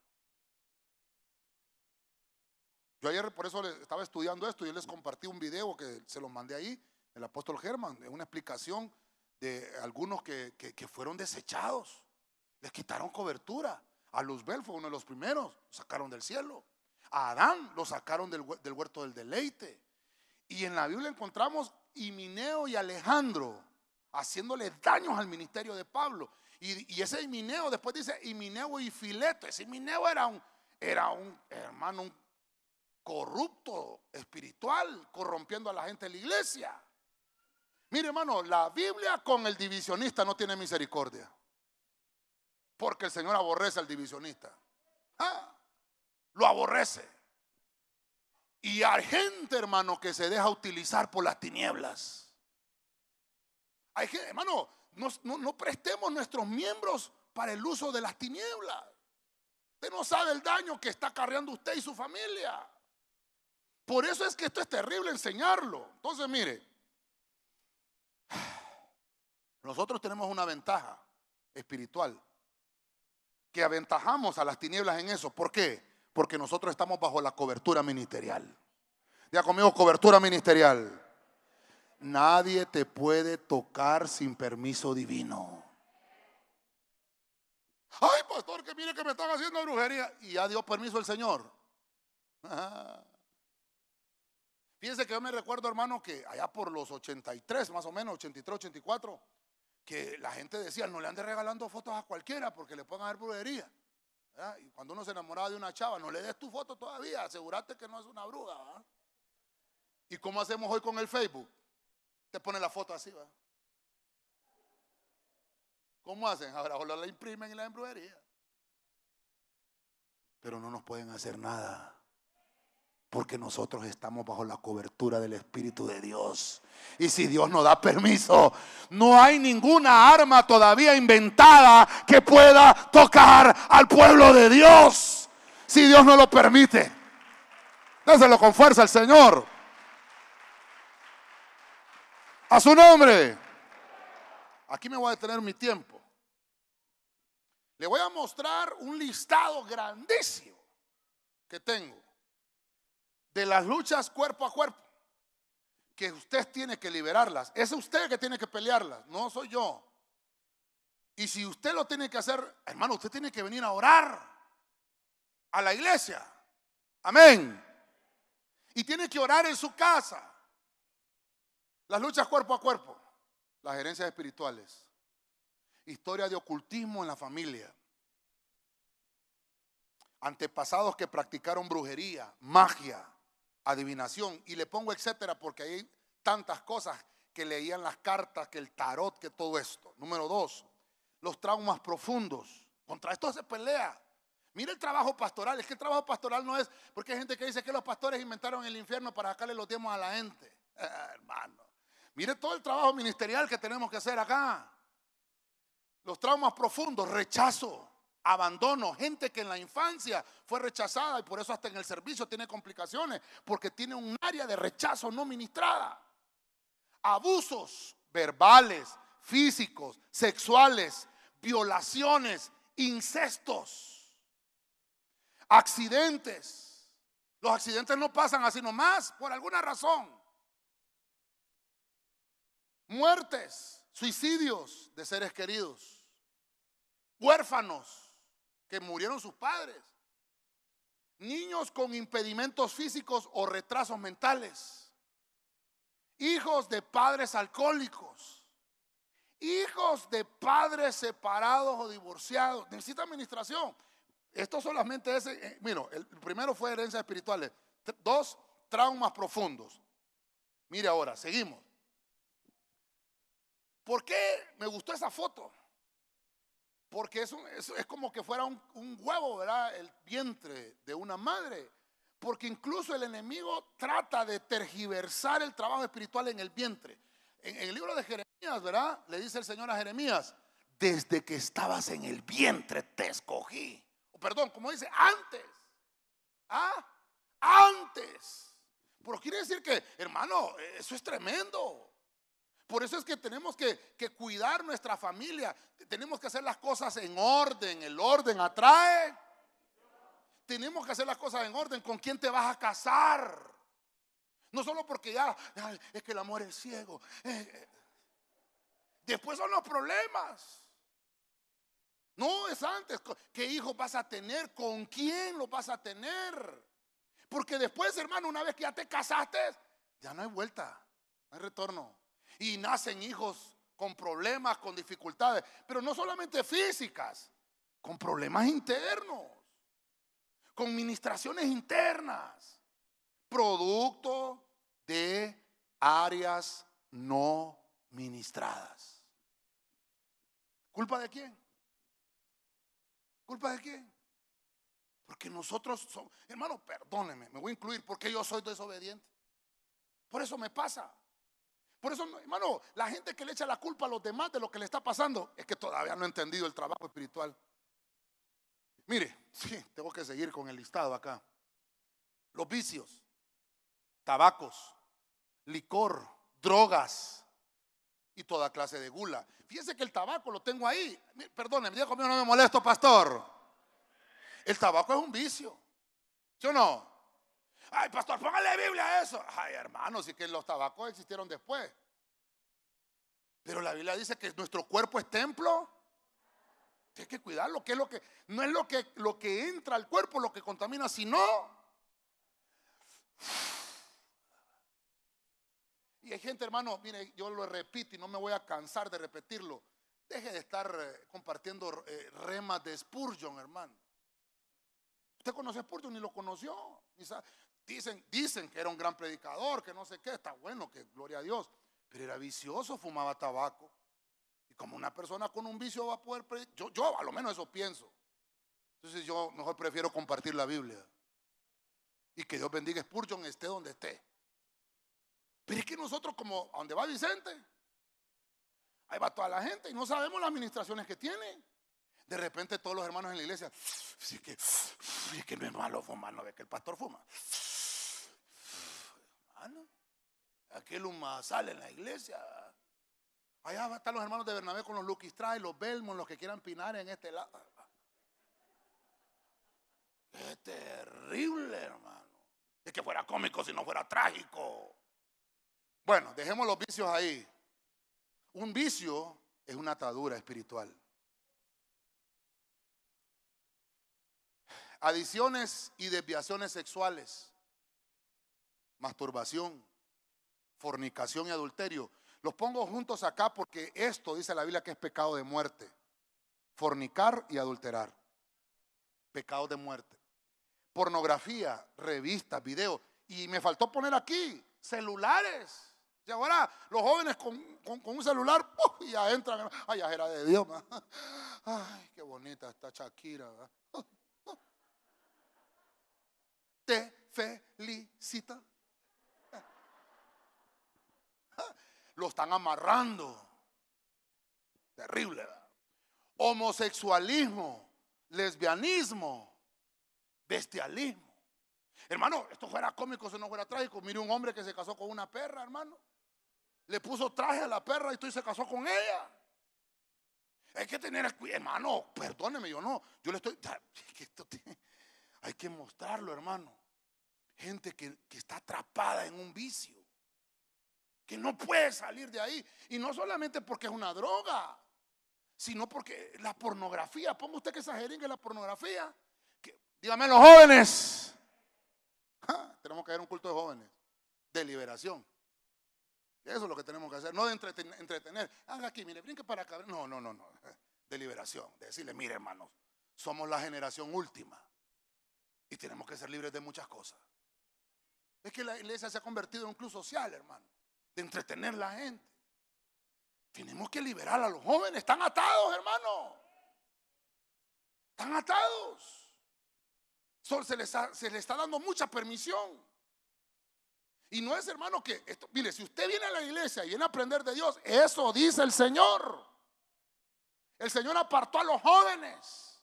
B: Yo ayer por eso estaba estudiando esto y les compartí un video que se lo mandé ahí, el apóstol Germán, una explicación de algunos que, que fueron desechados. Les quitaron cobertura. A Luzbel fue uno de los primeros, lo sacaron del cielo. A Adán lo sacaron del, huerto del deleite. Y en la Biblia encontramos Imineo y Alejandro haciéndole daños al ministerio de Pablo. Y, ese Imineo después dice Imineo y Fileto. Ese Imineo era un, era un hermano un corrupto espiritual, corrompiendo a la gente de la iglesia. Mire hermano, la Biblia con el divisionista no tiene misericordia. Porque el Señor aborrece al divisionista. Ah, lo aborrece. Y hay gente, hermano, que se deja utilizar por las tinieblas. Hay hermano, no, no, prestemos nuestros miembros para el uso de las tinieblas. Usted no sabe el daño que está cargando usted y su familia. Por eso es que esto es terrible enseñarlo. Entonces, mire, nosotros tenemos una ventaja espiritual que aventajamos a las tinieblas en eso. ¿Por qué? Porque nosotros estamos bajo la cobertura ministerial. Ya conmigo cobertura ministerial. Nadie te puede tocar sin permiso divino. Ay, pastor, que mire que me están haciendo brujería. Y ya dio permiso el Señor. Fíjense que yo me recuerdo, hermano, que allá por los 83, más o menos, 83, 84, que la gente decía, no le ande regalando fotos a cualquiera porque le pueden hacer brujería. Y cuando uno se enamoraba de una chava, no le des tu foto todavía, asegúrate que no es una bruja. ¿Y cómo hacemos hoy con el Facebook? Te pone la foto así, ¿va? ¿Cómo hacen? Ahora la imprimen y la embrujería. Pero no nos pueden hacer nada. Porque nosotros estamos bajo la cobertura del Espíritu de Dios. Y si Dios nos da permiso, no hay ninguna arma todavía inventada que pueda tocar al pueblo de Dios. Si Dios no lo permite. Dáselo con fuerza al Señor. A su nombre. Aquí me voy a detener mi tiempo. Le voy a mostrar un listado grandísimo que tengo de las luchas cuerpo a cuerpo, que usted tiene que liberarlas. Es usted que tiene que pelearlas, no soy yo. Y si usted lo tiene que hacer, hermano, usted tiene que venir a orar a la iglesia. Amén. Y tiene que orar en su casa. Las luchas cuerpo a cuerpo, las herencias espirituales, historia de ocultismo en la familia, antepasados que practicaron brujería, magia, adivinación, y le pongo etcétera porque hay tantas cosas que leían las cartas, que el tarot, que todo esto. Número dos, los traumas profundos. Contra esto se pelea. Mira el trabajo pastoral. Es que el trabajo pastoral no es, porque hay gente que dice que los pastores inventaron el infierno para sacarle los diezmos a la gente. Eh, hermano, mire todo el trabajo ministerial que tenemos que hacer acá. Los traumas profundos, rechazo, abandono, gente que en la infancia fue rechazada y por eso hasta en el servicio tiene complicaciones, porque tiene un área de rechazo no ministrada. Abusos verbales, físicos, sexuales, violaciones, incestos, accidentes. Los accidentes no pasan así nomás, por alguna razón. Muertes, suicidios de seres queridos, huérfanos, que murieron sus padres, niños con impedimentos físicos o retrasos mentales, hijos de padres alcohólicos, hijos de padres separados o divorciados. Necesita administración. Esto solamente es, eh, mira, el primero fue herencias espirituales. Dos, traumas profundos. Mire ahora, seguimos. ¿Por qué me gustó esa foto? Porque es, como que fuera un, huevo, ¿verdad? El vientre de una madre. Porque incluso el enemigo trata de tergiversar el trabajo espiritual en el vientre. En, el libro de Jeremías, ¿verdad? Le dice el Señor a Jeremías, desde que estabas en el vientre te escogí. O perdón, como dice, antes. ¿Ah? Antes. Pero quiere decir que, hermano, eso es tremendo. Por eso es que tenemos que, cuidar nuestra familia. Tenemos que hacer las cosas en orden. El orden atrae. Tenemos que hacer las cosas en orden. ¿Con quién te vas a casar? No solo porque ya es que el amor es ciego. Eh, eh. Después son los problemas. No es antes. ¿Qué hijos vas a tener? ¿Con quién lo vas a tener? Porque después, hermano, una vez que ya te casaste, ya no hay vuelta, no hay retorno y nacen hijos con problemas, con dificultades, pero no solamente físicas, con problemas internos, con ministraciones internas, producto de áreas no ministradas. ¿Culpa de quién? ¿Culpa de quién? Porque nosotros somos, hermano, perdóneme, me voy a incluir porque yo soy desobediente. Por eso me pasa. Por eso, hermano, la gente que le echa la culpa a los demás de lo que le está pasando es que todavía no ha entendido el trabajo espiritual. Mire, sí, tengo que seguir con el listado acá. Los vicios, tabacos, licor, drogas y toda clase de gula. Fíjense que el tabaco lo tengo ahí. Perdóneme, dijo mío, no me molesto, pastor. El tabaco es un vicio. ¿Sí o no? Ay, pastor, póngale Biblia a eso? Ay, hermanos, y que los tabacos existieron después. Pero la Biblia dice que nuestro cuerpo es templo. Tienes que cuidarlo, que es lo que no es lo que lo que entra al cuerpo lo que contamina, sino y hay gente, hermano, mire, yo lo repito y no me voy a cansar de repetirlo. Deje de estar eh, compartiendo eh, remas de Spurgeon, hermano. Usted conoce Spurgeon ni lo conoció. Dicen, dicen que era un gran predicador, que no sé qué, está bueno, que gloria a Dios. Pero era vicioso, fumaba tabaco. Y como una persona con un vicio va a poder predicar, yo, yo a lo menos eso pienso. Entonces yo mejor prefiero compartir la Biblia. Y que Dios bendiga Spurgeon esté donde esté. Pero es que nosotros como, ¿a dónde va Vicente? Ahí va toda la gente y no sabemos las administraciones que tiene. De repente todos los hermanos en la iglesia, sí que, es que no es malo fumar, no ve que el pastor fuma. Hermano, aquel huma sale en la iglesia. Allá están los hermanos de Bernabé con los Lucky los Belmont, los que quieran pinar en este lado. Qué terrible, hermano. Es que fuera cómico si no fuera trágico. Bueno, dejemos los vicios ahí. Un vicio es una atadura espiritual. Adiciones y desviaciones sexuales, masturbación, fornicación y adulterio. Los pongo juntos acá porque esto dice la Biblia que es pecado de muerte. Fornicar y adulterar. Pecado de muerte. Pornografía, revistas, videos. Y me faltó poner aquí celulares. Y ahora los jóvenes con, un celular ya entran. Ay, ya era de Dios. Ay, qué bonita está Shakira. Te felicita. Lo están amarrando. Terrible. Homosexualismo, lesbianismo, bestialismo. Hermano, esto fuera cómico si no fuera trágico. Mire un hombre que se casó con una perra, hermano. Le puso traje a la perra y se casó con ella. Hay que tener hermano. Perdóneme, yo no. Yo le estoy. Hay que mostrarlo, hermano. Gente que, que está atrapada en un vicio. Que no puede salir de ahí. Y no solamente porque es una droga, sino porque la pornografía. Ponga usted que exageren que la pornografía. Que, dígame los jóvenes. tenemos que hacer un culto de jóvenes. De liberación. Eso es lo que tenemos que hacer, no de entretener. Haga aquí, mire, brinque para acá. No, no, no, no. De liberación. De decirle, mire, hermanos, somos la generación última. Y tenemos que ser libres de muchas cosas. Es que la iglesia se ha convertido en un club social, hermano. De entretener a la gente. Tenemos que liberar a los jóvenes. Están atados, hermano. Están atados. Se les, se les está dando mucha permisión. Y no es, hermano, que mire, si usted viene a la iglesia y viene a aprender de Dios, eso dice el Señor. El Señor apartó a los jóvenes.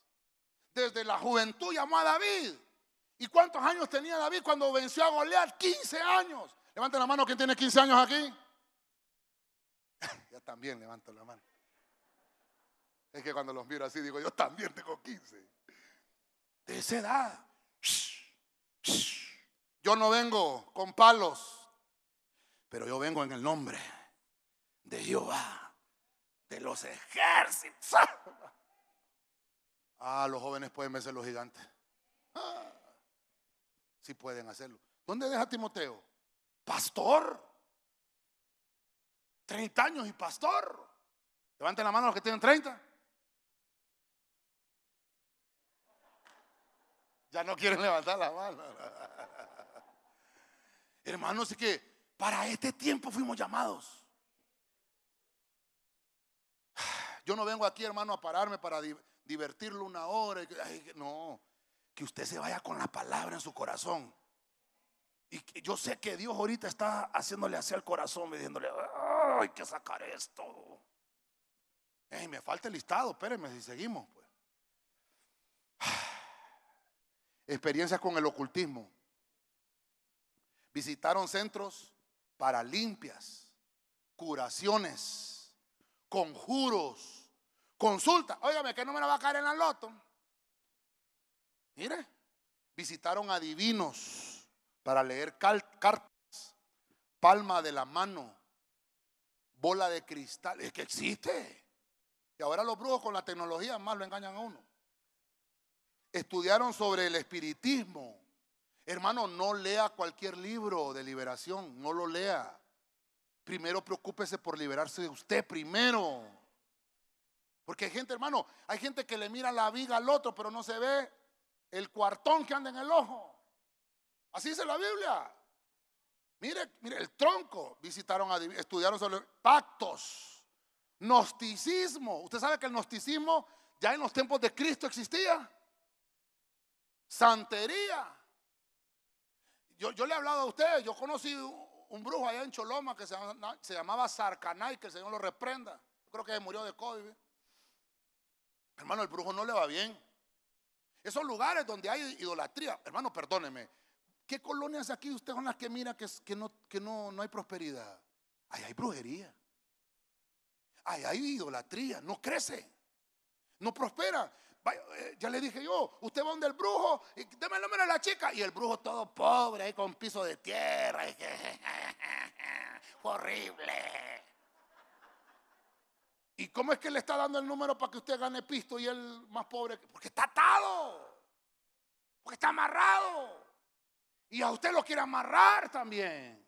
B: Desde la juventud llamó a David. ¿Y cuántos años tenía David cuando venció a Goliat? 15 años. Levanten la mano, ¿quién tiene 15 años aquí? yo también levanto la mano. Es que cuando los miro así digo, yo también tengo 15. De esa edad. Yo no vengo con palos, pero yo vengo en el nombre de Jehová, de los ejércitos. Ah, los jóvenes pueden vencer los gigantes. Ah, sí pueden hacerlo. ¿Dónde deja Timoteo? Pastor. 30 años y pastor. Levanten la mano los que tienen 30. Ya no quieren levantar la mano. Hermanos, es que para este tiempo fuimos llamados. Yo no vengo aquí, hermano, a pararme para divertirlo una hora. No, que usted se vaya con la palabra en su corazón. Y yo sé que Dios ahorita está haciéndole hacia el corazón, diciéndole, hay que sacar esto. me falta el listado, espérenme si seguimos. Pues. Experiencias con el ocultismo visitaron centros para limpias, curaciones, conjuros, consulta. Óigame, que no me la va a caer en la loto. Mire, visitaron adivinos para leer cartas palma de la mano, bola de cristal. Es que existe. Y ahora los brujos con la tecnología más lo engañan a uno. Estudiaron sobre el espiritismo. Hermano, no lea cualquier libro de liberación, no lo lea. Primero preocúpese por liberarse de usted primero. Porque hay gente, hermano, hay gente que le mira la viga al otro, pero no se ve el cuartón que anda en el ojo. Así dice la Biblia. Mire, mire, el tronco. Visitaron, estudiaron sobre pactos, gnosticismo. Usted sabe que el gnosticismo ya en los tiempos de Cristo existía. Santería. Yo, yo le he hablado a ustedes, yo conocí un brujo allá en Choloma que se, se llamaba Sarcanay, que el Señor lo reprenda. Creo que murió de COVID. Hermano, el brujo no le va bien. Esos lugares donde hay idolatría, hermano, perdóneme. ¿Qué colonias aquí usted son las que mira que, no, no, hay prosperidad? Ahí hay brujería. Ahí hay idolatría. No crece. No prospera. Eh, ya le dije yo, usted va donde el brujo, y déme el a la chica. Y el brujo todo pobre, ahí con piso de tierra. Horrible. ¿Y cómo es que le está dando el número para que usted gane pisto y él más pobre? Porque está atado. Porque está amarrado. Y a usted lo quiere amarrar también.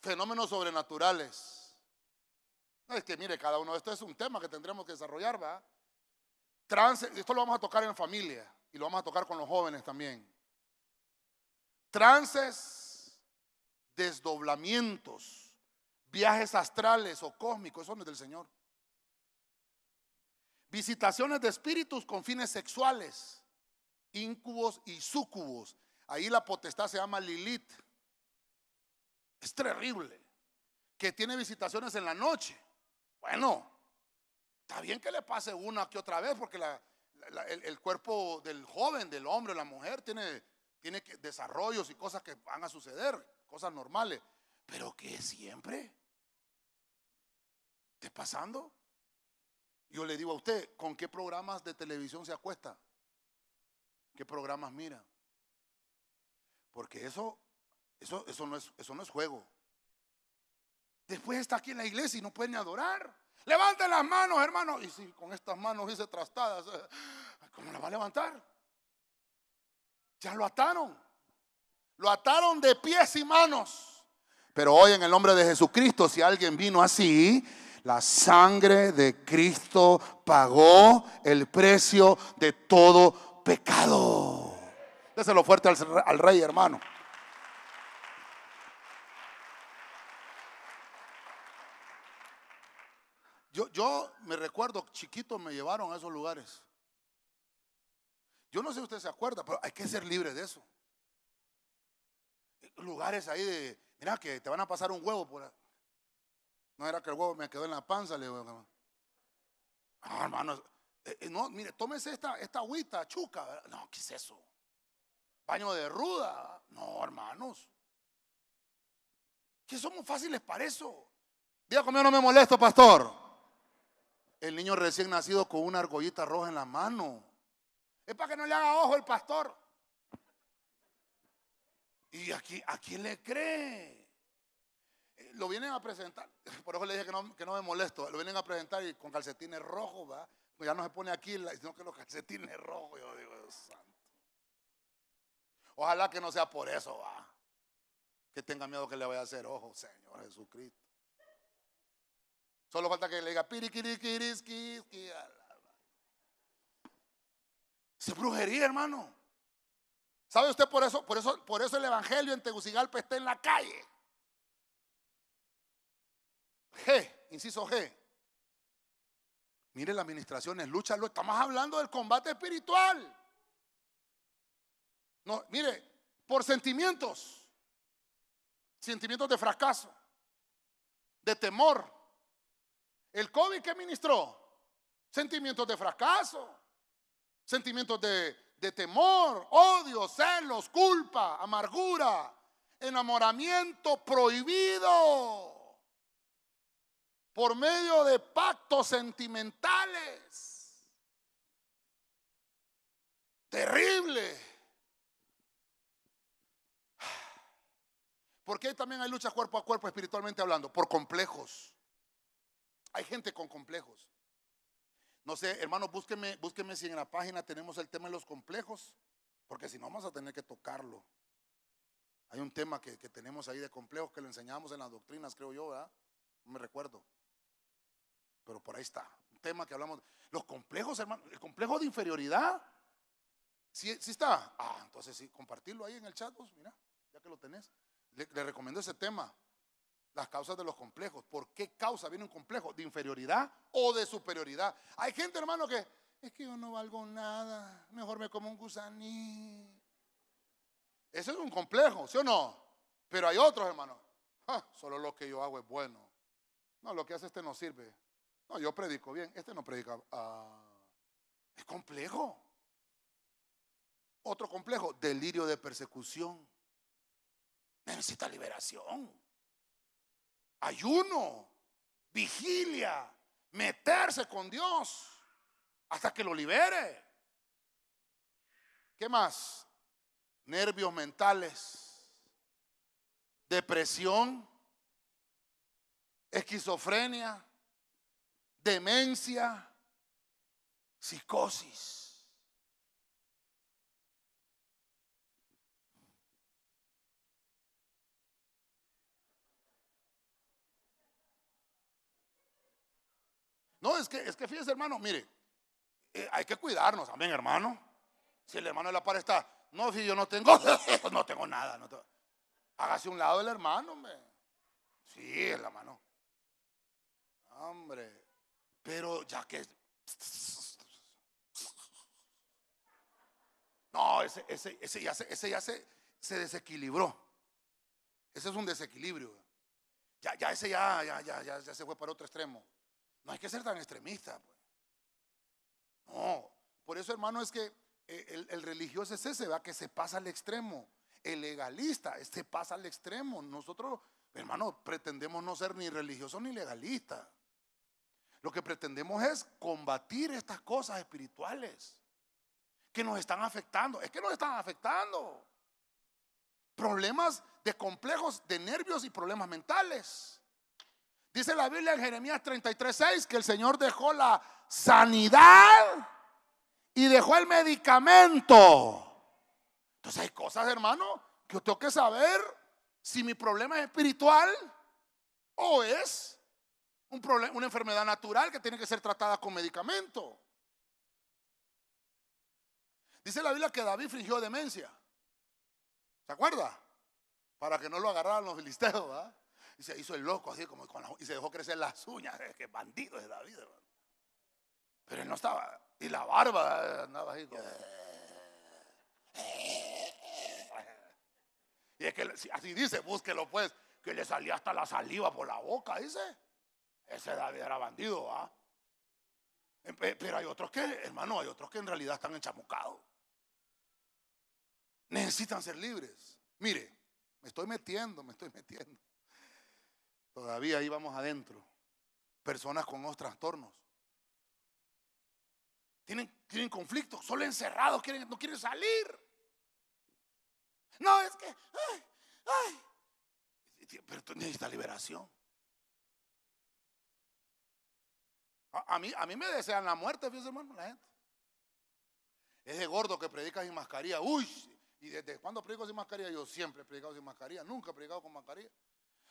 B: Fenómenos sobrenaturales. No, es que mire, cada uno de estos es un tema que tendremos que desarrollar, ¿va? Trance, esto lo vamos a tocar en familia y lo vamos a tocar con los jóvenes también. Trances, desdoblamientos viajes astrales o cósmicos, eso no es del Señor. Visitaciones de espíritus con fines sexuales, íncubos y súcubos. Ahí la potestad se llama Lilith. Es terrible. Que tiene visitaciones en la noche. Bueno, está bien que le pase una que otra vez, porque el, cuerpo del joven, del hombre, la mujer, tiene, tiene desarrollos y cosas que van a suceder, cosas normales. Pero que siempre pasando? Yo le digo a usted, ¿con qué programas de televisión se acuesta? ¿Qué programas mira? Porque eso, eso, eso, no, es, eso no es juego. Después está aquí en la iglesia y no puede ni adorar. Levanten las manos, hermano. Y si con estas manos hice trastadas, ¿cómo la va a levantar? Ya lo ataron. Lo ataron de pies y manos. Pero hoy en el nombre de Jesucristo, si alguien vino así, la sangre de Cristo pagó el precio de todo pecado. Déselo fuerte al, rey, hermano. Yo, yo, me recuerdo, chiquito me llevaron a esos lugares. Yo no sé si usted se acuerda, pero hay que ser libre de eso. Lugares ahí de, mira que te van a pasar un huevo por ahí. No era que el huevo me quedó en la panza, le digo, ah, hermano, eh, eh, no, mire, tómese esta, esta agüita, chuca. No, ¿qué es eso? Baño de ruda. No, hermanos. Que somos fáciles para eso. Diga conmigo, no me molesto, pastor. El niño recién nacido con una argollita roja en la mano. Es para que no le haga ojo el pastor. ¿Y aquí, a quién le cree? Lo vienen a presentar, por eso le dije que no, que no me molesto, lo vienen a presentar y con calcetines rojos, ¿va? Pues ya no se pone aquí, sino que los calcetines rojos, yo digo, Dios santo. Ojalá que no sea por eso, va. Que tenga miedo que le vaya a hacer ojo, Señor Jesucristo. Solo falta que le diga piriquiriquiriski. Se brujería, hermano. ¿Sabe usted por eso? Por eso, por eso el evangelio en Tegucigalpa está en la calle. G, inciso G. Mire, la administración es lucha, estamos hablando del combate espiritual. No, mire, por sentimientos, sentimientos de fracaso, de temor. El COVID que ministró, sentimientos de fracaso, sentimientos de, de temor, odio, celos, culpa, amargura, enamoramiento prohibido por medio de pactos sentimentales. Terrible. ¿Por qué también hay lucha cuerpo a cuerpo espiritualmente hablando? Por complejos. Hay gente con complejos. No sé, hermanos, búsqueme, búsqueme si en la página tenemos el tema de los complejos, porque si no vamos a tener que tocarlo. Hay un tema que, tenemos ahí de complejos que lo enseñamos en las doctrinas, creo yo, ¿verdad? No me recuerdo. Pero por ahí está. Un tema que hablamos. Los complejos, hermano, el complejo de inferioridad. ¿Sí, sí está? Ah, entonces sí, compartirlo ahí en el chat, vos, mira, ya que lo tenés. Le, recomiendo ese tema las causas de los complejos. ¿Por qué causa viene un complejo? ¿De inferioridad o de superioridad? Hay gente, hermano, que es que yo no valgo nada, mejor me como un gusaní. Ese es un complejo, ¿sí o no? Pero hay otros, hermano. solo lo que yo hago es bueno. No, lo que hace este no sirve. No, yo predico bien, este no predica. Ah, es complejo. Otro complejo, delirio de persecución. Necesita liberación ayuno, vigilia, meterse con Dios hasta que lo libere. ¿Qué más? Nervios mentales, depresión, esquizofrenia, demencia, psicosis. No, es que, es que fíjese, hermano, mire, eh, hay que cuidarnos, amén, hermano. Si el hermano de la par está, no, si yo no tengo, no tengo nada. Hágase un lado del hermano, hombre. Sí, el hermano. Hombre, pero ya que. No, ese, ese, ese ya, se, ese ya se, se desequilibró. Ese es un desequilibrio. Ya, ya ese ya, ya, ya, ya, ya se fue para otro extremo. No hay que ser tan extremista. Pues. No, por eso hermano es que eh, el, religioso es ese, va que se pasa al extremo. El legalista se pasa al extremo. Nosotros, hermano, pretendemos no ser ni religiosos ni legalistas. Lo que pretendemos es combatir estas cosas espirituales que nos están afectando. Es que nos están afectando. Problemas de complejos de nervios y problemas mentales. Dice la Biblia en Jeremías 33:6 que el Señor dejó la sanidad y dejó el medicamento. Entonces hay cosas, hermano, que yo tengo que saber si mi problema es espiritual o es un problema, una enfermedad natural que tiene que ser tratada con medicamento. Dice la Biblia que David fingió demencia. ¿Se acuerda? Para que no lo agarraran los filisteos, ¿verdad? y se hizo el loco así como y se dejó crecer las uñas. Que bandido es David, Pero él no estaba. Y la barba andaba así. Y es que así dice, búsquelo pues, que le salía hasta la saliva por la boca, dice. Ese David era bandido, ¿ah? Pero hay otros que, hermano, hay otros que en realidad están enchamucados. Necesitan ser libres. Mire, me estoy metiendo, me estoy metiendo. Todavía ahí vamos adentro. Personas con otros trastornos. Tienen, tienen conflictos, solo encerrados, quieren, no quieren salir. No, es que, ay, ay. Pero tú necesitas liberación. A, mí, a mí me desean la muerte, fíjese hermano, la gente. Ese gordo que predica sin mascarilla. Uy, y desde cuando predico sin mascarilla, yo siempre he predicado sin mascarilla, nunca he predicado con mascarilla.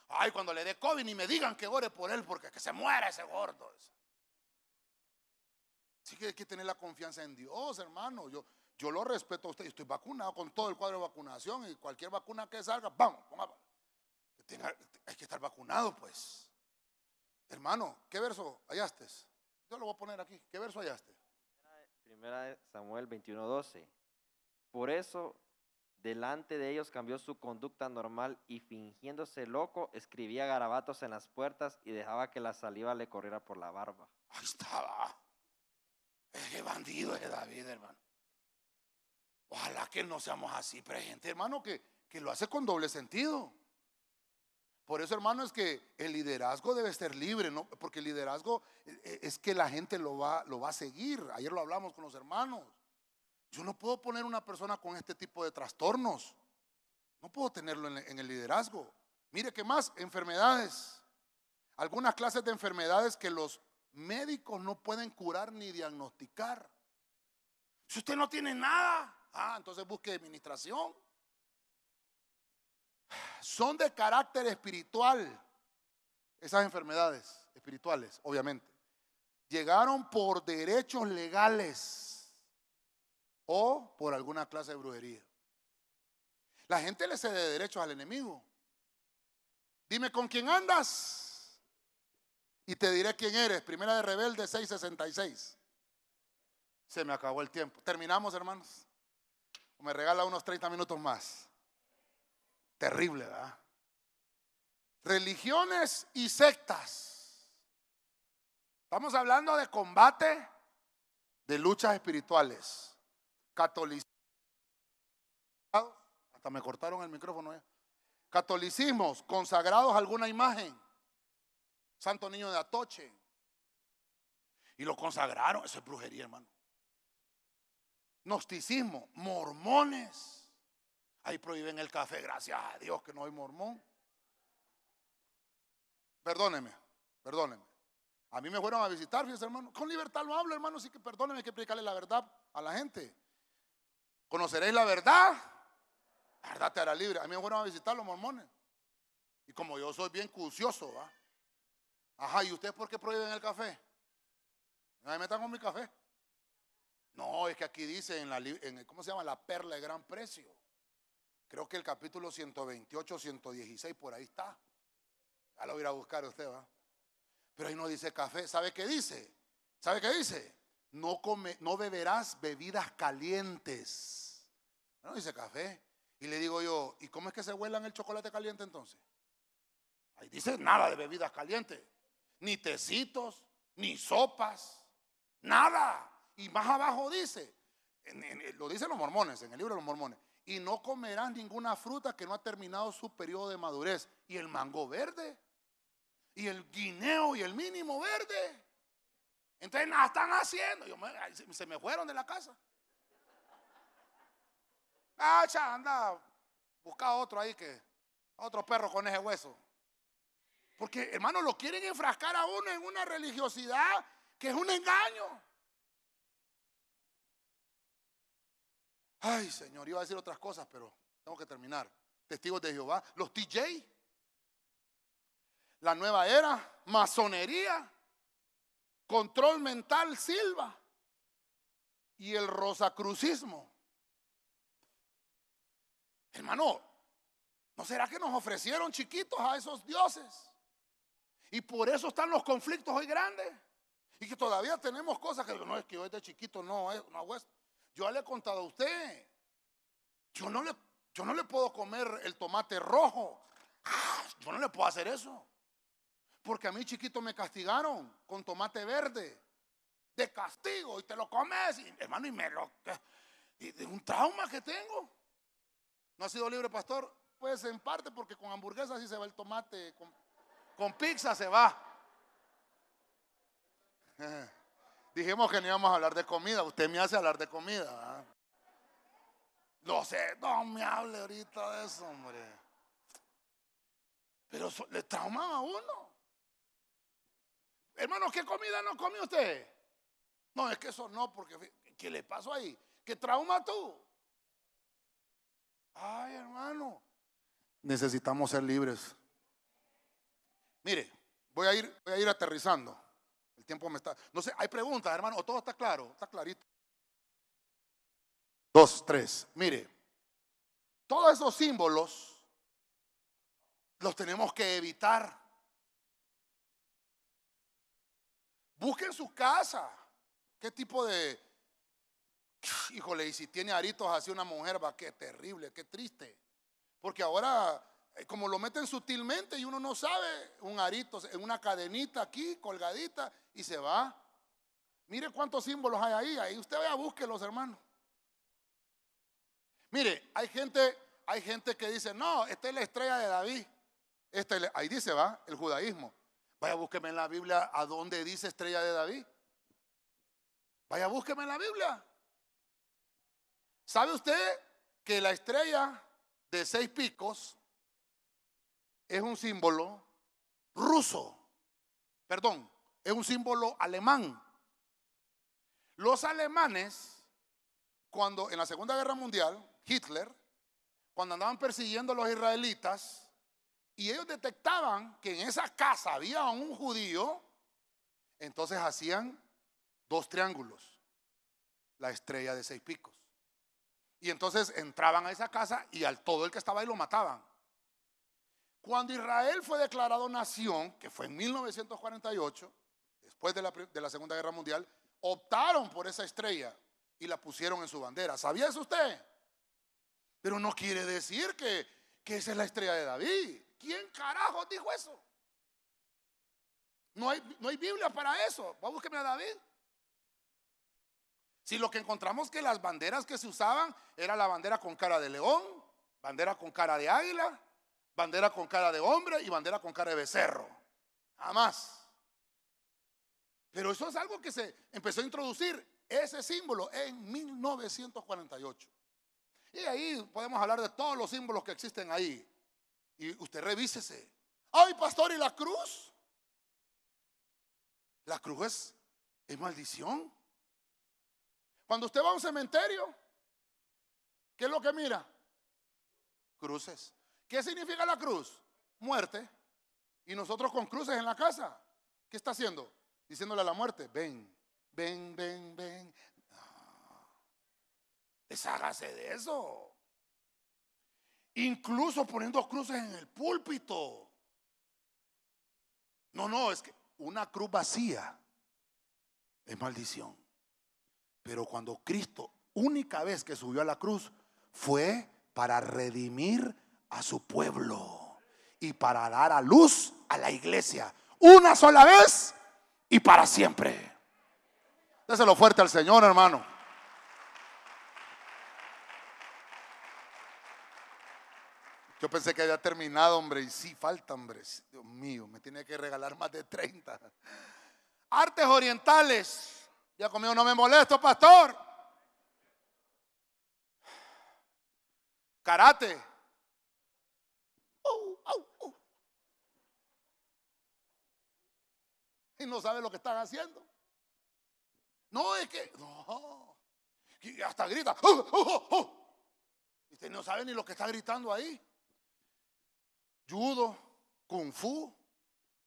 B: Ay, cuando le dé COVID ni me digan que ore por él porque que se muera ese gordo. Sí que hay que tener la confianza en Dios, hermano. Yo, yo lo respeto a usted. Estoy vacunado con todo el cuadro de vacunación y cualquier vacuna que salga, vamos, hay que estar vacunado, pues. Hermano, ¿qué verso hallaste? Yo lo voy a poner aquí. ¿Qué verso hallaste?
C: Primera Samuel 21:12. Por eso Delante de ellos cambió su conducta normal y fingiéndose loco, escribía garabatos en las puertas y dejaba que la saliva le corriera por la barba.
B: Ahí estaba. Ese bandido es David, hermano. Ojalá que no seamos así, pero hay gente, hermano, que, que lo hace con doble sentido. Por eso, hermano, es que el liderazgo debe ser libre, ¿no? Porque el liderazgo eh, eh, es que la gente lo va, lo va a seguir. Ayer lo hablamos con los hermanos. Yo no puedo poner una persona con este tipo de trastornos. No puedo tenerlo en, el liderazgo. Mire qué más, enfermedades. Algunas clases de enfermedades que los médicos no pueden curar ni diagnosticar. Si usted no tiene nada, ah, entonces busque administración. Son de carácter espiritual esas enfermedades espirituales, obviamente. Llegaron por derechos legales o por alguna clase de brujería. La gente le cede derechos al enemigo. Dime con quién andas y te diré quién eres. Primera de Rebelde 666. Se me acabó el tiempo. Terminamos, hermanos. Me regala unos 30 minutos más. Terrible, ¿verdad? Religiones y sectas. Estamos hablando de combate, de luchas espirituales. Catolicismo. Hasta me cortaron el micrófono. ¿eh? Catolicismos consagrados a alguna imagen. Santo Niño de Atoche. Y lo consagraron. Eso es brujería, hermano. Gnosticismo, mormones. Ahí prohíben el café, gracias a Dios que no hay mormón. Perdóneme, perdóneme. A mí me fueron a visitar, fíjense, hermano. Con libertad lo hablo, hermano, así que perdóneme, hay que explicarle la verdad a la gente. Conoceréis la verdad. La verdad te hará libre. A mí me fueron a visitar los mormones. Y como yo soy bien cucioso, ¿va? Ajá, ¿y ustedes por qué prohíben el café? No me metan con mi café. No, es que aquí dice en la, ¿cómo se llama? La perla de gran precio. Creo que el capítulo 128, 116, por ahí está. Ya lo voy a buscar usted, va. Pero ahí no dice café. ¿Sabe qué dice? ¿Sabe qué dice? No, come, no beberás bebidas calientes. No dice café. Y le digo yo, ¿y cómo es que se huelan el chocolate caliente entonces? Ahí dice nada de bebidas calientes. Ni tecitos, ni sopas, nada. Y más abajo dice, lo dicen los mormones, en el libro de los mormones, y no comerás ninguna fruta que no ha terminado su periodo de madurez. Y el mango verde, y el guineo y el mínimo verde. Entonces nada están haciendo. se me fueron de la casa. Ah, anda, busca otro ahí que, otro perro con ese hueso. Porque, hermano, lo quieren enfrascar a uno en una religiosidad que es un engaño. Ay, Señor, iba a decir otras cosas, pero tengo que terminar. Testigos de Jehová, los TJ, la nueva era, masonería, control mental, silva y el rosacrucismo. Hermano, ¿no será que nos ofrecieron chiquitos a esos dioses? Y por eso están los conflictos hoy grandes. Y que todavía tenemos cosas que no es que yo de chiquito no, no hago esto. Yo le he contado a usted. Yo no le, yo no le puedo comer el tomate rojo. Ah, yo no le puedo hacer eso. Porque a mí chiquito me castigaron con tomate verde. De castigo. Y te lo comes. hermano, y me lo... Y de un trauma que tengo. ¿No ha sido libre, pastor? Pues en parte porque con hamburguesas sí se va el tomate. Con, con pizza se va. Dijimos que no íbamos a hablar de comida. Usted me hace hablar de comida. No sé, no me hable ahorita de eso, hombre. Pero le traumaba a uno. Hermano, ¿qué comida no come usted? No, es que eso no, porque ¿qué le pasó ahí? ¿Qué trauma tú? Ay, hermano. Necesitamos ser libres. Mire, voy a ir, voy a ir aterrizando. Tiempo me está. No sé, hay preguntas, hermano, o todo está claro, está clarito. Dos, tres. Mire, todos esos símbolos los tenemos que evitar. Busquen su casa. ¿Qué tipo de... Híjole, y si tiene aritos así una mujer, va, qué terrible, qué triste. Porque ahora como lo meten sutilmente y uno no sabe, un arito una cadenita aquí, colgadita, y se va. Mire cuántos símbolos hay ahí, ahí usted vaya, búsquelos, hermano. Mire, hay gente, hay gente que dice, no, esta es la estrella de David. Este, ahí dice, va, el judaísmo. Vaya, búsqueme en la Biblia a dónde dice estrella de David. Vaya, búsqueme en la Biblia. ¿Sabe usted que la estrella de seis picos es un símbolo ruso. Perdón, es un símbolo alemán. Los alemanes, cuando en la Segunda Guerra Mundial, Hitler, cuando andaban persiguiendo a los israelitas, y ellos detectaban que en esa casa había un judío, entonces hacían dos triángulos, la estrella de seis picos. Y entonces entraban a esa casa y al todo el que estaba ahí lo mataban. Cuando Israel fue declarado nación, que fue en 1948, después de la, Segunda Guerra Mundial, optaron por esa estrella y la pusieron en su bandera. ¿Sabía eso usted? Pero no quiere decir que, esa es la estrella de David. ¿Quién carajo dijo eso? No hay, no hay Biblia para eso. Va a buscarme a David. Si lo que encontramos que las banderas que se usaban era la bandera con cara de león, bandera con cara de águila, bandera con cara de hombre y bandera con cara de becerro. Nada más. Pero eso es algo que se empezó a introducir, ese símbolo, en 1948. Y ahí podemos hablar de todos los símbolos que existen ahí. Y usted revísese. Ay, pastor, ¿y la cruz? La cruz es, es maldición. Cuando usted va a un cementerio, ¿qué es lo que mira? Cruces. ¿Qué significa la cruz? Muerte. Y nosotros con cruces en la casa, ¿qué está haciendo? Diciéndole a la muerte, ven, ven, ven, ven. deshágase de eso. Incluso poniendo cruces en el púlpito. No, no, es que una cruz vacía es maldición. Pero cuando Cristo, única vez que subió a la cruz, fue para redimir a su pueblo y para dar a luz a la iglesia. Una sola vez y para siempre. Déselo fuerte al Señor, hermano. Yo pensé que había terminado, hombre, y sí, falta, hombre. Dios mío, me tiene que regalar más de 30. Artes orientales. Ya conmigo no me molesto, pastor. Karate. No sabe lo que están haciendo. No, es que. Hasta grita. Y usted no sabe ni lo que está gritando ahí judo, kung fu,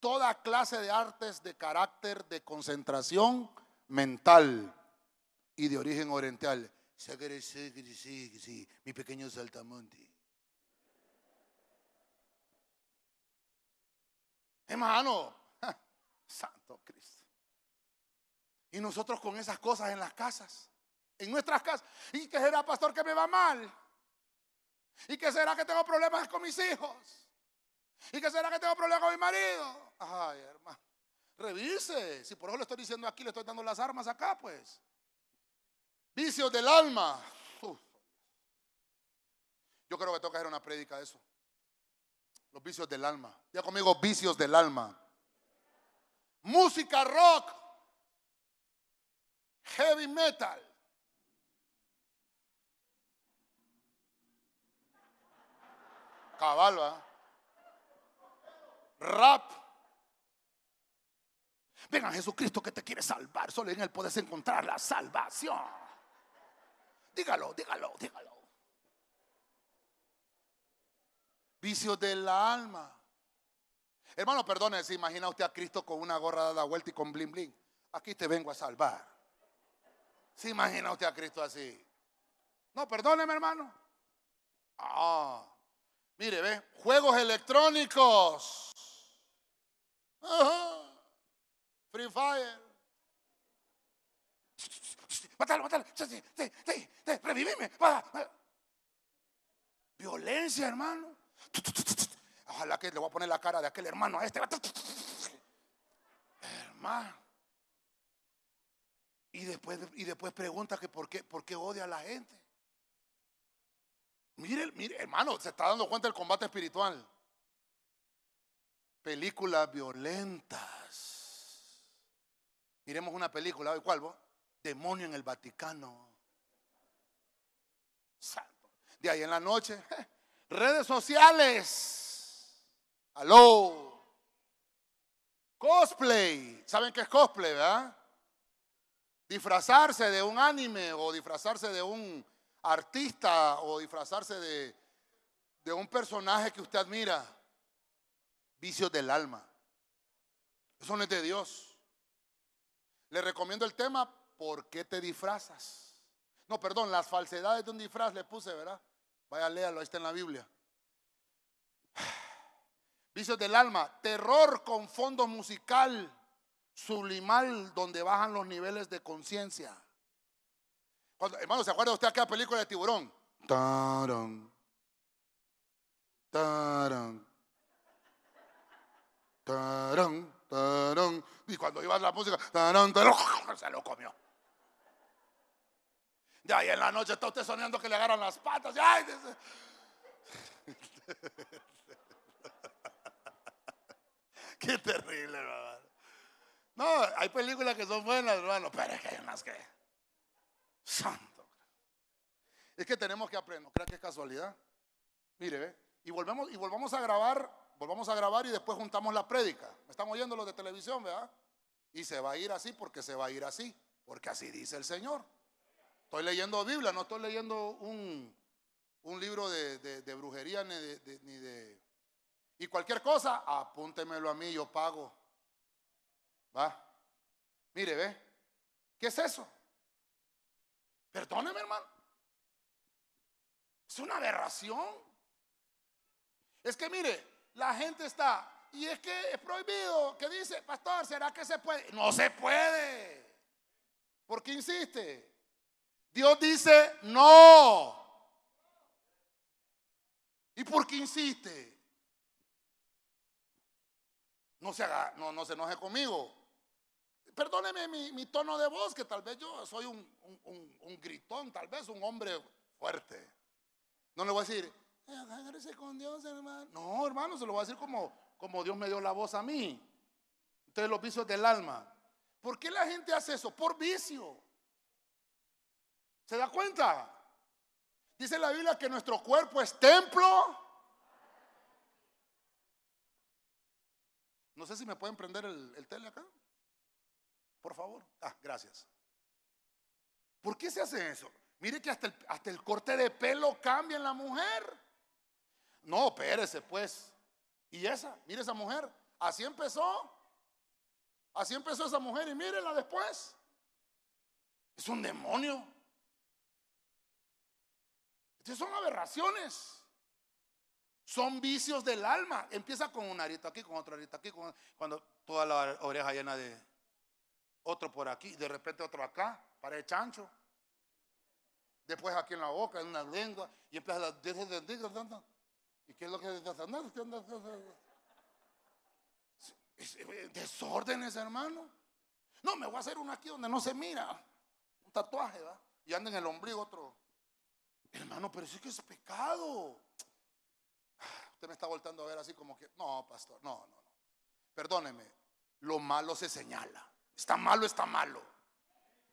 B: toda clase de artes de carácter de concentración mental y de origen oriental. Mi pequeño saltamonte. Hermano, Santo Cristo. Y nosotros con esas cosas en las casas, en nuestras casas. ¿Y qué será, pastor, que me va mal? ¿Y qué será que tengo problemas con mis hijos? ¿Y qué será que tengo problemas con mi marido? Ay, hermano. Revise. Si por eso le estoy diciendo aquí, le estoy dando las armas acá, pues. Vicios del alma. Yo creo que que hacer una prédica de eso. Los vicios del alma. Ya conmigo, vicios del alma. Música rock. Heavy metal. Cabalba rap. Venga Jesucristo que te quiere salvar. Solo en Él puedes encontrar la salvación. Dígalo, dígalo, dígalo. Vicios del alma. Hermano, perdone, se imagina usted a Cristo con una gorra dada vuelta y con bling bling. Aquí te vengo a salvar. ¿Se imagina usted a Cristo así? No, perdóneme, hermano. Ah, mire, ve, juegos electrónicos. Free Fire. Mátalo, mátalo. Revivime. Violencia, hermano. Ojalá que le voy a poner la cara de aquel hermano a este. Hermano. Y después, y después pregunta que por qué, por qué odia a la gente. Mire, mire, hermano, se está dando cuenta del combate espiritual películas violentas. Miremos una película, ¿cuál vos? Demonio en el Vaticano. De ahí en la noche, redes sociales. Aló. Cosplay. ¿Saben qué es cosplay, verdad? Disfrazarse de un anime o disfrazarse de un artista o disfrazarse de, de un personaje que usted admira. Vicios del alma. Eso no es de Dios. Le recomiendo el tema, ¿por qué te disfrazas? No, perdón, las falsedades de un disfraz le puse, ¿verdad? Vaya, léalo, ahí está en la Biblia. Vicios del alma, terror con fondo musical, sublimal, donde bajan los niveles de conciencia. Hermano, ¿se acuerda usted aquella película de tiburón? Tarán, tarán, tarán, tarán. Y cuando iba la música, tarán, tarán, se lo comió. De ahí en la noche está usted soñando que le agarran las patas. Qué terrible, hermano. No, hay películas que son buenas, hermano, pero es que hay unas que. Santo. Es que tenemos que aprender. ¿Cree que es casualidad? Mire, ¿ve? Y volvemos, y volvamos a grabar, volvamos a grabar y después juntamos la prédica. ¿Me están oyendo los de televisión, verdad? Y se va a ir así porque se va a ir así, porque así dice el Señor. Estoy leyendo Biblia, no estoy leyendo un, un libro de, de, brujería ni de, ni de... Y cualquier cosa, apúntemelo a mí, yo pago. ¿Va? Mire, ve. ¿Qué es eso? Perdóneme, hermano. Es una aberración. Es que mire, la gente está, y es que es prohibido, que dice, pastor, ¿será que se puede? No se puede. ¿Por qué insiste? Dios dice no. ¿Y por qué insiste? No se, haga, no, no se enoje conmigo. Perdóneme mi, tono de voz, que tal vez yo soy un, gritón, tal vez un hombre fuerte. No le voy a decir, con Dios, hermano. No, hermano, se lo voy a decir como, como Dios me dio la voz a mí. Entonces los vicios del alma. ¿Por qué la gente hace eso? Por vicio. ¿Se da cuenta? Dice la Biblia que nuestro cuerpo es templo. No sé si me pueden prender el, tele acá. Por favor. Ah, gracias. ¿Por qué se hace eso? Mire que hasta el, hasta el corte de pelo cambia en la mujer. No, espérese pues. Y esa, mire esa mujer. Así empezó. Así empezó esa mujer y mírela después. Es un demonio son aberraciones. Son vicios del alma. Empieza con un arito aquí, con otro arito aquí, cuando toda la oreja llena de otro por aquí, de repente otro acá, para el chancho. Después aquí en la boca, en una lengua, y empieza a ¿Y qué es lo que Desórdenes, hermano. No, me voy a hacer uno aquí donde no se mira. Un tatuaje, ¿va? Y anda en el ombligo otro. Hermano, pero eso es que es pecado. Me está voltando a ver así como que, no, pastor, no, no, no. Perdóneme, lo malo se señala. Está malo, está malo.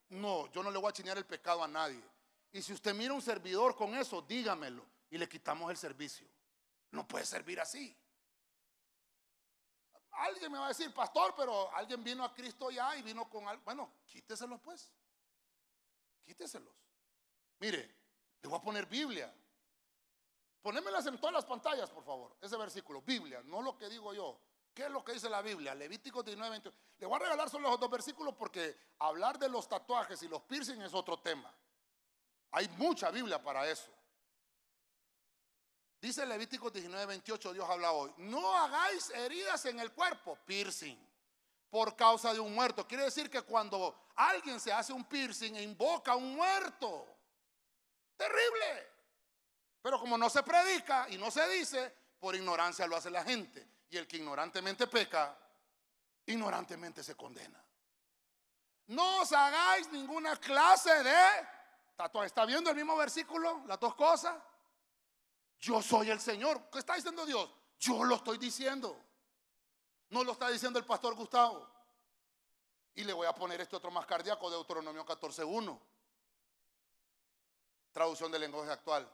B: No, yo no le voy a chinear el pecado a nadie. Y si usted mira un servidor con eso, dígamelo y le quitamos el servicio. No puede servir así. Alguien me va a decir, pastor, pero alguien vino a Cristo ya y vino con algo. Bueno, quíteselos pues. Quíteselos. Mire, le voy a poner Biblia. Ponémelas en todas las pantallas, por favor. Ese versículo, Biblia, no lo que digo yo. ¿Qué es lo que dice la Biblia? Levítico 19, 21. Le voy a regalar solo los dos versículos porque hablar de los tatuajes y los piercing es otro tema. Hay mucha Biblia para eso. Dice Levítico 19, 28, Dios habla hoy. No hagáis heridas en el cuerpo, piercing, por causa de un muerto. Quiere decir que cuando alguien se hace un piercing, invoca a un muerto. Terrible. Pero como no se predica y no se dice, por ignorancia lo hace la gente. Y el que ignorantemente peca, ignorantemente se condena. No os hagáis ninguna clase de tatuaje. ¿Está viendo el mismo versículo? Las dos cosas. Yo soy el Señor. ¿Qué está diciendo Dios? Yo lo estoy diciendo. No lo está diciendo el pastor Gustavo. Y le voy a poner este otro más cardíaco de Deuteronomio 14.1 traducción del lenguaje actual.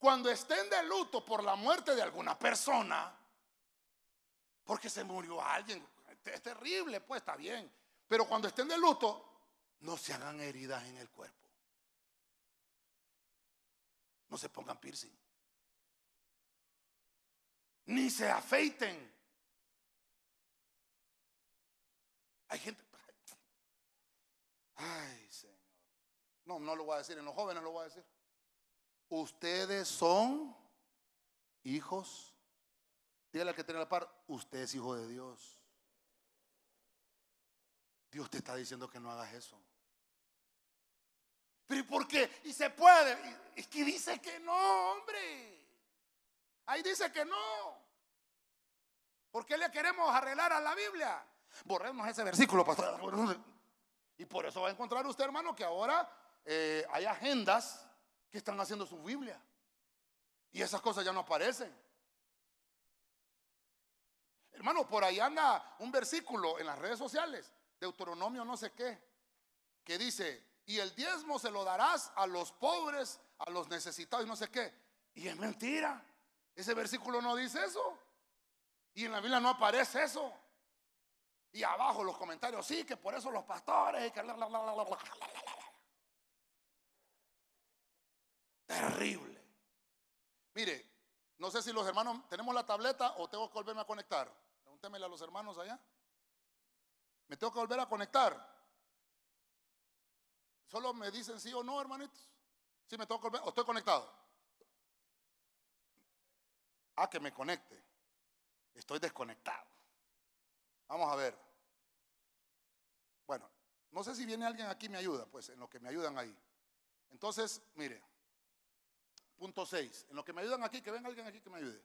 B: Cuando estén de luto por la muerte de alguna persona, porque se murió alguien. Es terrible, pues está bien. Pero cuando estén de luto, no se hagan heridas en el cuerpo. No se pongan piercing. Ni se afeiten. Hay gente. Ay, Señor. No, no lo voy a decir. En los jóvenes lo voy a decir. Ustedes son hijos. Dígale que tiene la par. Usted es hijo de Dios. Dios te está diciendo que no hagas eso. Pero ¿y por qué? Y se puede. Es que dice que no, hombre. Ahí dice que no. ¿Por qué le queremos arreglar a la Biblia? Borremos ese versículo, pastor. Y por eso va a encontrar usted, hermano, que ahora eh, hay agendas que están haciendo su Biblia. Y esas cosas ya no aparecen. Hermano, por ahí anda un versículo en las redes sociales, Deuteronomio no sé qué, que dice, y el diezmo se lo darás a los pobres, a los necesitados y no sé qué. Y es mentira. Ese versículo no dice eso. Y en la Biblia no aparece eso. Y abajo los comentarios, sí, que por eso los pastores. Terrible. Mire, no sé si los hermanos tenemos la tableta o tengo que volverme a conectar. Pregúntemele a los hermanos allá. ¿Me tengo que volver a conectar? Solo me dicen sí o no, hermanitos. Sí, me tengo que volver o estoy conectado. Ah, que me conecte. Estoy desconectado. Vamos a ver. Bueno, no sé si viene alguien aquí y me ayuda, pues en lo que me ayudan ahí. Entonces, mire, punto 6. En lo que me ayudan aquí, que venga alguien aquí que me ayude.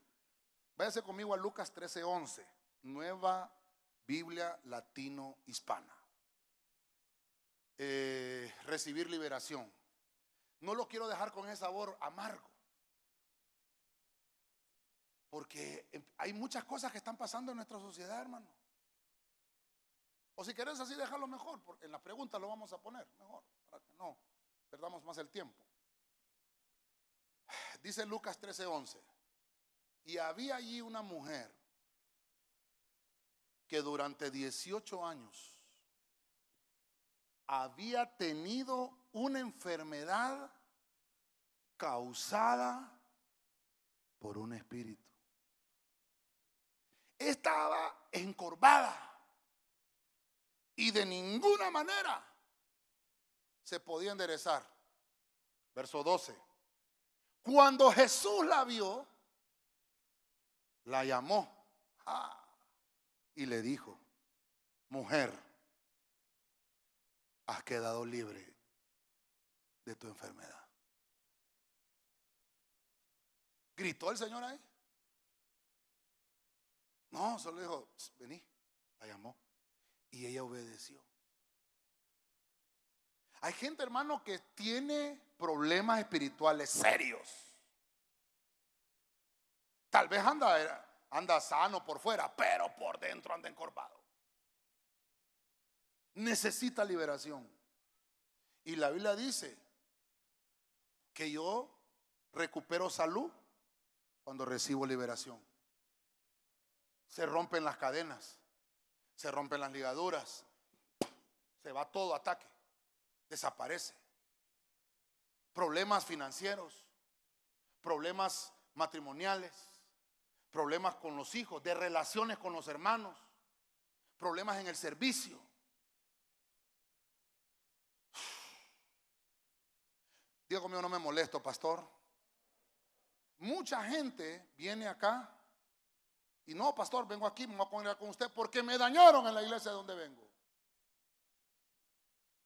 B: Váyase conmigo a Lucas 13:11, nueva Biblia latino hispana. Eh, recibir liberación. No lo quiero dejar con ese sabor amargo. Porque hay muchas cosas que están pasando en nuestra sociedad, hermano. O si querés así, déjalo mejor, porque en la pregunta lo vamos a poner mejor, para que no perdamos más el tiempo. Dice Lucas 13:11, y había allí una mujer que durante 18 años había tenido una enfermedad causada por un espíritu estaba encorvada y de ninguna manera se podía enderezar. Verso 12. Cuando Jesús la vio, la llamó y le dijo, mujer, has quedado libre de tu enfermedad. Gritó el Señor ahí. No, solo dijo, vení, la llamó. Y ella obedeció. Hay gente, hermano, que tiene problemas espirituales serios. Tal vez anda, anda sano por fuera, pero por dentro anda encorvado. Necesita liberación. Y la Biblia dice que yo recupero salud cuando recibo liberación se rompen las cadenas, se rompen las ligaduras, se va todo ataque, desaparece. Problemas financieros, problemas matrimoniales, problemas con los hijos, de relaciones con los hermanos, problemas en el servicio. Digo conmigo, no me molesto, pastor. Mucha gente viene acá y no, pastor, vengo aquí, me voy a poner con usted porque me dañaron en la iglesia de donde vengo.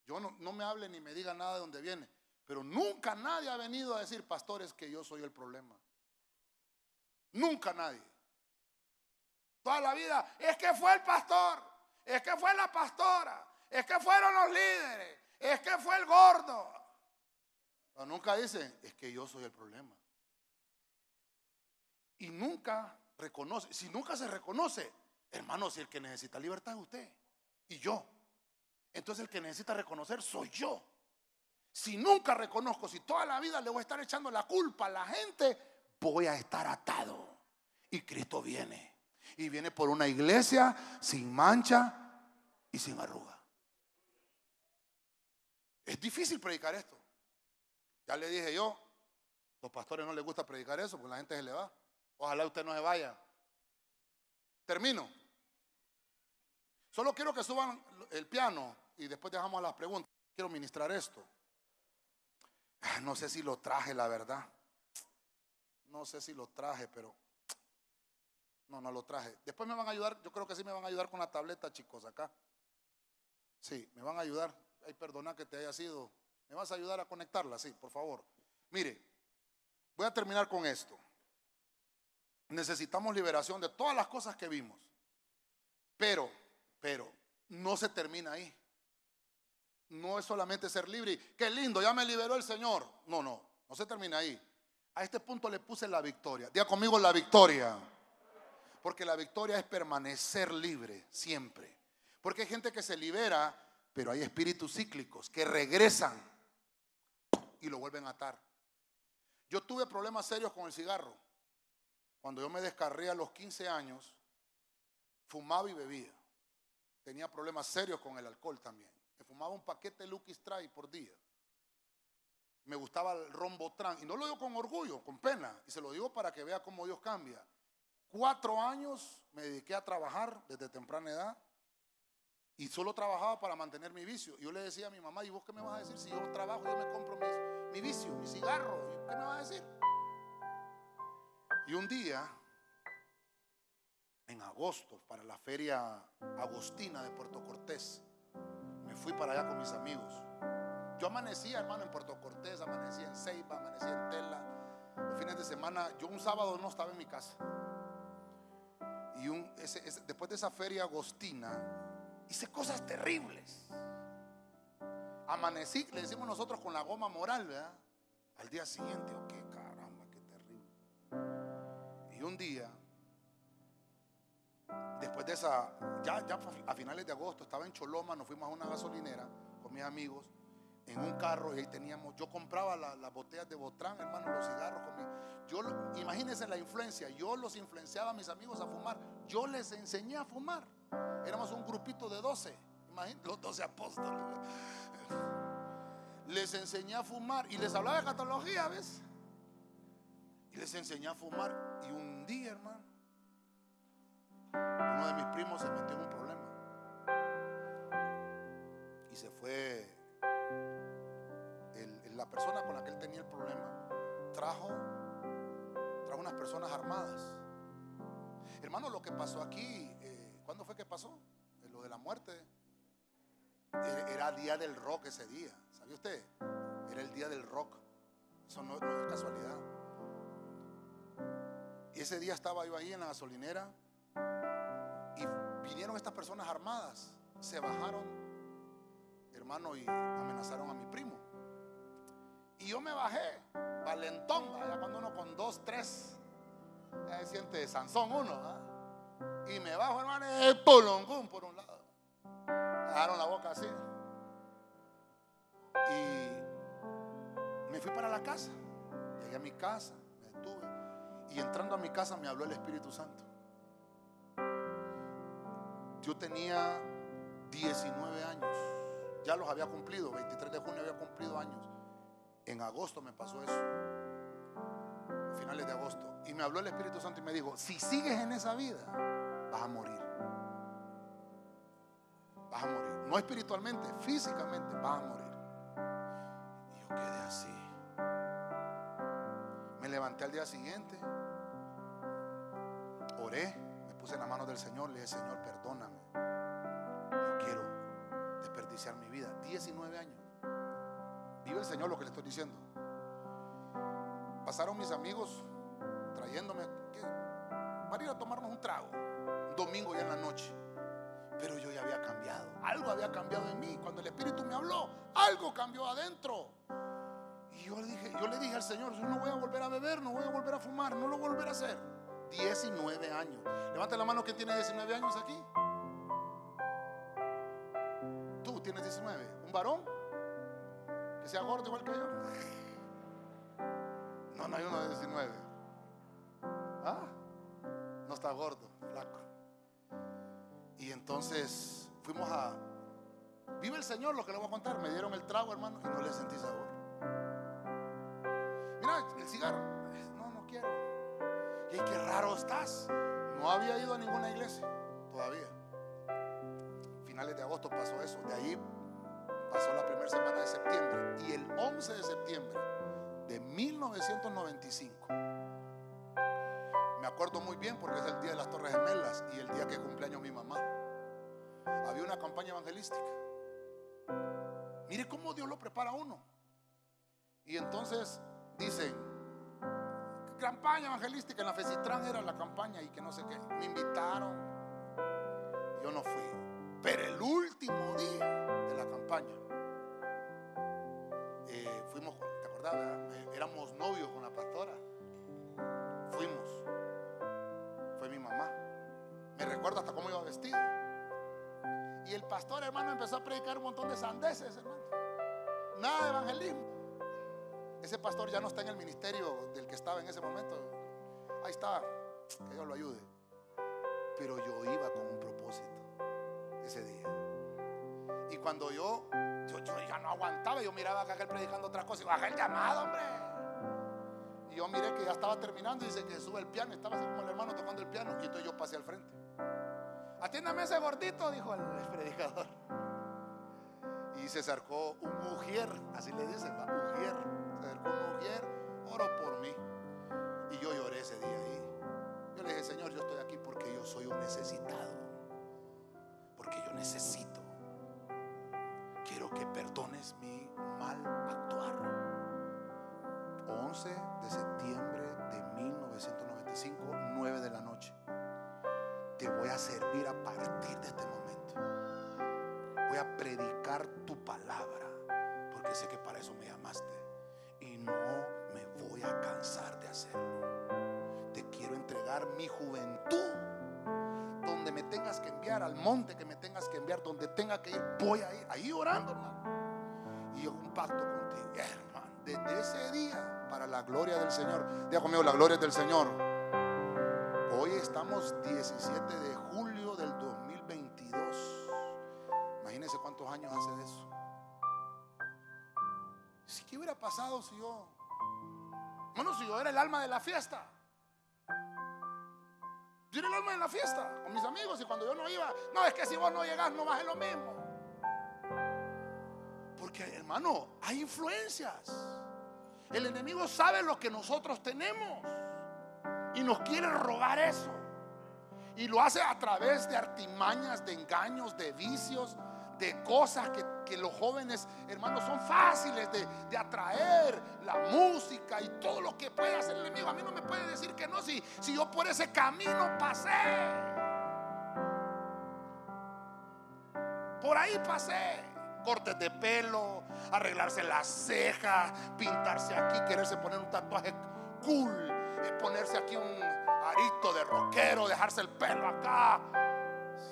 B: Yo no, no me hable ni me diga nada de donde viene, pero nunca nadie ha venido a decir, pastores, que yo soy el problema. Nunca nadie. Toda la vida, es que fue el pastor, es que fue la pastora, es que fueron los líderes, es que fue el gordo. Pero nunca dicen, es que yo soy el problema. Y nunca reconoce. Si nunca se reconoce, hermano, si el que necesita libertad es usted y yo. Entonces el que necesita reconocer soy yo. Si nunca reconozco, si toda la vida le voy a estar echando la culpa a la gente, voy a estar atado. Y Cristo viene. Y viene por una iglesia sin mancha y sin arruga. Es difícil predicar esto. Ya le dije yo, los pastores no les gusta predicar eso porque la gente se le va. Ojalá usted no se vaya. Termino. Solo quiero que suban el piano y después dejamos las preguntas. Quiero ministrar esto. Ah, no sé si lo traje, la verdad. No sé si lo traje, pero no, no lo traje. Después me van a ayudar, yo creo que sí me van a ayudar con la tableta, chicos, acá. Sí, me van a ayudar. Ay, perdona que te haya sido. ¿Me vas a ayudar a conectarla? Sí, por favor. Mire, voy a terminar con esto. Necesitamos liberación de todas las cosas que vimos. Pero, pero, no se termina ahí. No es solamente ser libre. Qué lindo, ya me liberó el Señor. No, no, no se termina ahí. A este punto le puse la victoria. Diga conmigo la victoria. Porque la victoria es permanecer libre siempre. Porque hay gente que se libera, pero hay espíritus cíclicos que regresan y lo vuelven a atar. Yo tuve problemas serios con el cigarro. Cuando yo me descarré a los 15 años, fumaba y bebía. Tenía problemas serios con el alcohol también. Me fumaba un paquete Lucky Strike por día. Me gustaba el rombotran. Y no lo digo con orgullo, con pena. Y se lo digo para que vea cómo Dios cambia. Cuatro años me dediqué a trabajar desde temprana edad. Y solo trabajaba para mantener mi vicio. Yo le decía a mi mamá, ¿y vos qué me vas a decir? Si yo trabajo, yo me compro mi vicio, mi cigarro. ¿Qué me vas a decir? Y un día, en agosto, para la feria agostina de Puerto Cortés, me fui para allá con mis amigos. Yo amanecía, hermano, en Puerto Cortés, amanecía en Ceiba, amanecía en Tela. Los fines de semana, yo un sábado no estaba en mi casa. Y un, después de esa feria agostina, hice cosas terribles. Amanecí, le decimos nosotros con la goma moral, ¿verdad? Al día siguiente, ok, y un día, después de esa, ya, ya a finales de agosto, estaba en Choloma, nos fuimos a una gasolinera con mis amigos en un carro y ahí teníamos, yo compraba las botellas de Botrán, hermano, los cigarros con yo, imagínense la influencia, yo los influenciaba a mis amigos a fumar, yo les enseñé a fumar, éramos un grupito de 12, imagínense, los 12 apóstoles, les enseñé a fumar y les hablaba de catología, ¿ves? Y les enseñé a fumar. Y un día, hermano, uno de mis primos se metió en un problema. Y se fue. la persona con la que él tenía el problema trajo, trajo unas personas armadas. Hermano, lo que pasó aquí, eh, ¿cuándo fue que pasó? Eh, lo de la muerte. Eh, era día del rock ese día. ¿Sabía usted? Era el día del rock. Eso no es casualidad. Y ese día estaba yo ahí en la gasolinera y vinieron estas personas armadas, se bajaron, hermano, y amenazaron a mi primo. Y yo me bajé, valentón, ya cuando uno con dos, tres, ya se siente Sansón uno, y me bajo, hermano, el polongún por un lado. Dejaron la boca así. Y me fui para la casa. Llegué a mi casa. Y entrando a mi casa me habló el Espíritu Santo. Yo tenía 19 años. Ya los había cumplido. 23 de junio había cumplido años. En agosto me pasó eso. A finales de agosto. Y me habló el Espíritu Santo y me dijo, si sigues en esa vida, vas a morir. Vas a morir. No espiritualmente, físicamente vas a morir. Y yo quedé así. Me levanté al día siguiente oré, puse en la mano del Señor, le dije, Señor, perdóname. No quiero desperdiciar mi vida. 19 años. Vive el Señor lo que le estoy diciendo. Pasaron mis amigos trayéndome para ir a tomarnos un trago. Un domingo ya en la noche. Pero yo ya había cambiado. Algo había cambiado en mí. Cuando el Espíritu me habló, algo cambió adentro. Y yo le dije, yo le dije al Señor, yo no voy a volver a beber, no voy a volver a fumar, no lo voy a volver a hacer. 19 años. Levanta la mano que tiene 19 años aquí. Tú tienes 19. ¿Un varón? Que sea gordo igual que yo. No, no hay uno de 19. ¿Ah? No está gordo, flaco. Y entonces fuimos a... Vive el Señor, lo que le voy a contar. Me dieron el trago, hermano, y no le sentí sabor. Mira, el cigarro. No, no quiero. Y qué raro estás. No había ido a ninguna iglesia todavía. Finales de agosto pasó eso. De ahí pasó la primera semana de septiembre. Y el 11 de septiembre de 1995. Me acuerdo muy bien porque es el día de las Torres Gemelas y el día que cumpleaños mi mamá. Había una campaña evangelística. Mire cómo Dios lo prepara a uno. Y entonces dicen, campaña evangelística en la Fecitrán era la campaña y que no sé qué. Me invitaron. Yo no fui. Pero el último día de la campaña, eh, fuimos, ¿te acordás? Eh, éramos novios con la pastora. Fuimos. Fue mi mamá. Me recuerdo hasta cómo iba vestido. Y el pastor, hermano, empezó a predicar un montón de sandeces, hermano. Nada de evangelismo. Ese pastor ya no está en el ministerio del que estaba en ese momento. Ahí está, que Dios lo ayude. Pero yo iba con un propósito ese día. Y cuando yo, yo, ya no aguantaba, yo miraba a aquel predicando otras cosas y baja el llamado, hombre. Y yo miré que ya estaba terminando y dice que sube el piano. Estaba así como el hermano tocando el piano. Y entonces yo pasé al frente. Atiéndame ese gordito, dijo el predicador. Y se acercó un mujer, así le dicen, mujer con mujer, oro por mí. Y yo lloré ese día ahí. Yo le dije, Señor, yo estoy aquí porque yo soy un necesitado. Porque yo necesito. Quiero que perdones mi mal actuar. 11 de septiembre de 1995, 9 de la noche. Te voy a servir a partir de este momento. Voy a predicar tu palabra. Porque sé que para eso me llamaste no me voy a cansar de hacerlo. Te quiero entregar mi juventud. Donde me tengas que enviar, al monte que me tengas que enviar, donde tenga que ir, voy a ir. Ahí orando, hermano. Y yo un pacto contigo, hermano. Desde ese día, para la gloria del Señor. Diga conmigo, la gloria del Señor. Hoy estamos 17 de julio del 2022. Imagínense cuántos años hace de eso. ¿Qué hubiera pasado si yo, bueno, si yo era el alma de la fiesta? Yo era el alma de la fiesta con mis amigos y cuando yo no iba, no, es que si vos no llegás no vas lo mismo. Porque hermano, hay influencias. El enemigo sabe lo que nosotros tenemos y nos quiere robar eso. Y lo hace a través de artimañas, de engaños, de vicios, de cosas que, los jóvenes, hermanos, son fáciles de, atraer, la música y todo lo que puede hacer el enemigo. A mí no me puede decir que no si, si yo por ese camino pasé. Por ahí pasé. Cortes de pelo, arreglarse las cejas, pintarse aquí, quererse poner un tatuaje cool, eh, ponerse aquí un arito de rockero, dejarse el pelo acá.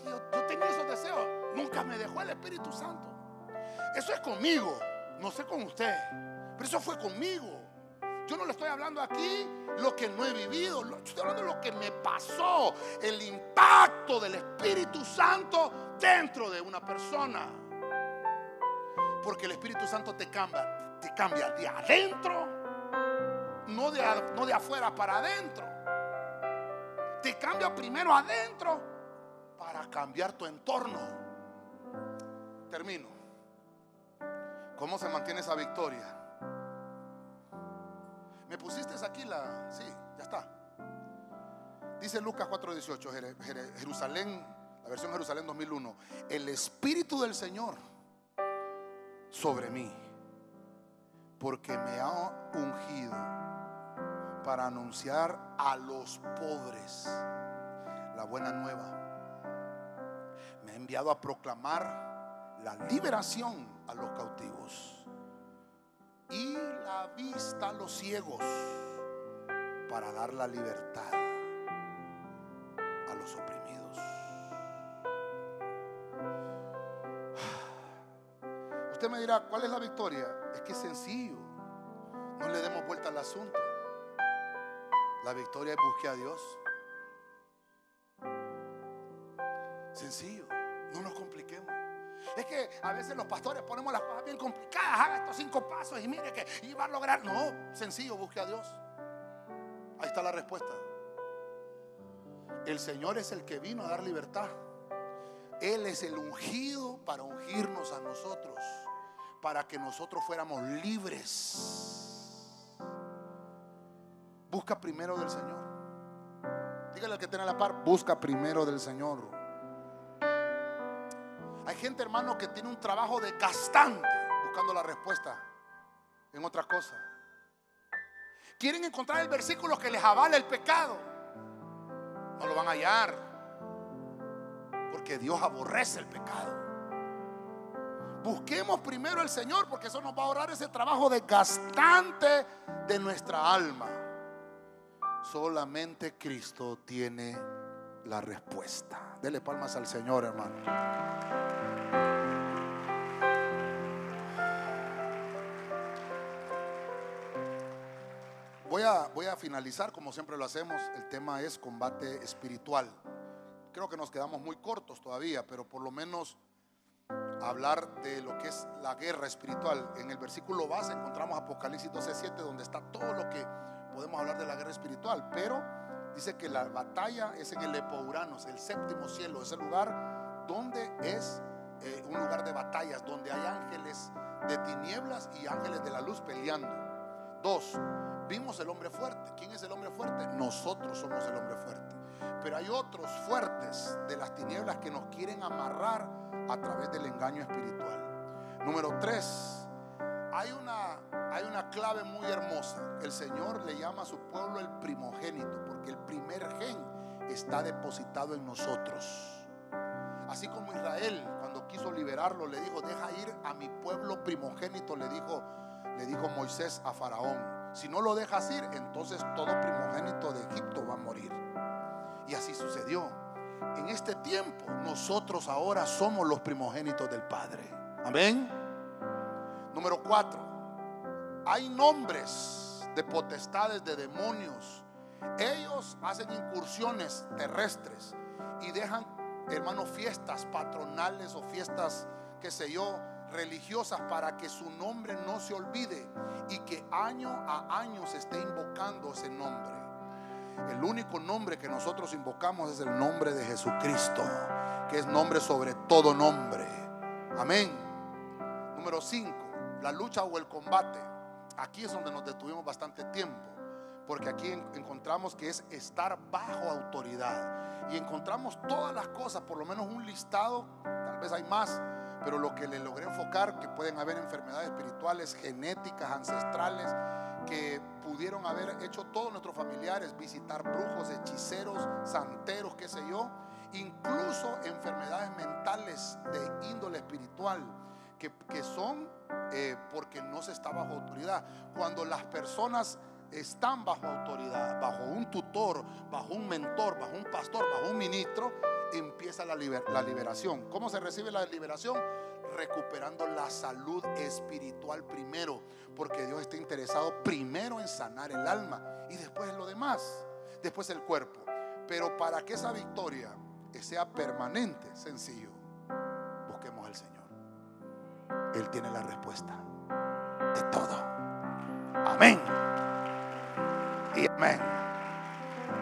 B: yo, yo tenía esos deseos. Nunca me dejó el Espíritu Santo. Eso es conmigo, no sé con usted, pero eso fue conmigo. Yo no le estoy hablando aquí lo que no he vivido, estoy hablando de lo que me pasó, el impacto del Espíritu Santo dentro de una persona. Porque el Espíritu Santo te cambia, te cambia de adentro, no de, no de afuera para adentro. Te cambia primero adentro para cambiar tu entorno. Termino. ¿Cómo se mantiene esa victoria? ¿Me pusiste aquí la... Sí, ya está. Dice Lucas 4:18, Jerusalén, la versión Jerusalén 2001, el Espíritu del Señor sobre mí, porque me ha ungido para anunciar a los pobres la buena nueva. Me ha enviado a proclamar la liberación a los cautivos y la vista a los ciegos para dar la libertad a los oprimidos. Usted me dirá, ¿cuál es la victoria? Es que es sencillo. No le demos vuelta al asunto. La victoria es busque a Dios. Sencillo, no nos compliquemos. Es que a veces los pastores ponemos las cosas bien complicadas. Haga estos cinco pasos y mire que iba a lograr. No, sencillo, busque a Dios. Ahí está la respuesta. El Señor es el que vino a dar libertad. Él es el ungido para ungirnos a nosotros, para que nosotros fuéramos libres. Busca primero del Señor. Dígale al que tiene la par, busca primero del Señor. Hay gente, hermano, que tiene un trabajo desgastante buscando la respuesta en otra cosa. Quieren encontrar el versículo que les avala el pecado. No lo van a hallar. Porque Dios aborrece el pecado. Busquemos primero al Señor porque eso nos va a ahorrar ese trabajo desgastante de nuestra alma. Solamente Cristo tiene la respuesta. Dele palmas al Señor, hermano. Voy a, voy a finalizar como siempre lo hacemos. El tema es combate espiritual. Creo que nos quedamos muy cortos todavía, pero por lo menos hablar de lo que es la guerra espiritual. En el versículo base encontramos Apocalipsis 12:7, donde está todo lo que podemos hablar de la guerra espiritual. Pero dice que la batalla es en el Epouranos, el séptimo cielo, ese lugar donde es eh, un lugar de batallas, donde hay ángeles de tinieblas y ángeles de la luz peleando. Dos, vimos el hombre fuerte. ¿Quién es el hombre fuerte? Nosotros somos el hombre fuerte. Pero hay otros fuertes de las tinieblas que nos quieren amarrar a través del engaño espiritual. Número tres, hay una, hay una clave muy hermosa. El Señor le llama a su pueblo el primogénito, porque el primer gen está depositado en nosotros. Así como Israel, cuando quiso liberarlo, le dijo, deja ir a mi pueblo primogénito, le dijo, le dijo Moisés a Faraón. Si no lo dejas ir, entonces todo primogénito de Egipto va a morir. Y así sucedió. En este tiempo, nosotros ahora somos los primogénitos del Padre. Amén. Número cuatro. Hay nombres de potestades, de demonios. Ellos hacen incursiones terrestres y dejan, hermanos, fiestas patronales o fiestas, qué sé yo, religiosas para que su nombre no se olvide y que año a año se esté invocando ese nombre. El único nombre que nosotros invocamos es el nombre de Jesucristo, que es nombre sobre todo nombre. Amén. Número 5, la lucha o el combate. Aquí es donde nos detuvimos bastante tiempo, porque aquí encontramos que es estar bajo autoridad. Y encontramos todas las cosas, por lo menos un listado, tal vez hay más, pero lo que le logré enfocar, que pueden haber enfermedades espirituales, genéticas, ancestrales, que pudieron haber hecho todos nuestros familiares, visitar brujos, hechiceros, santeros, qué sé yo, incluso enfermedades mentales de índole espiritual, que, son eh, porque no se está bajo autoridad. Cuando las personas están bajo autoridad, bajo un tutor, bajo un mentor, bajo un pastor, bajo un ministro, empieza la, liberación. ¿Cómo se recibe la liberación? Recuperando la salud espiritual primero, porque Dios está interesado primero en sanar el alma y después lo demás, después el cuerpo. Pero para que esa victoria sea permanente, sencillo, busquemos al Señor. Él tiene la respuesta de todo. Amén. Y amén.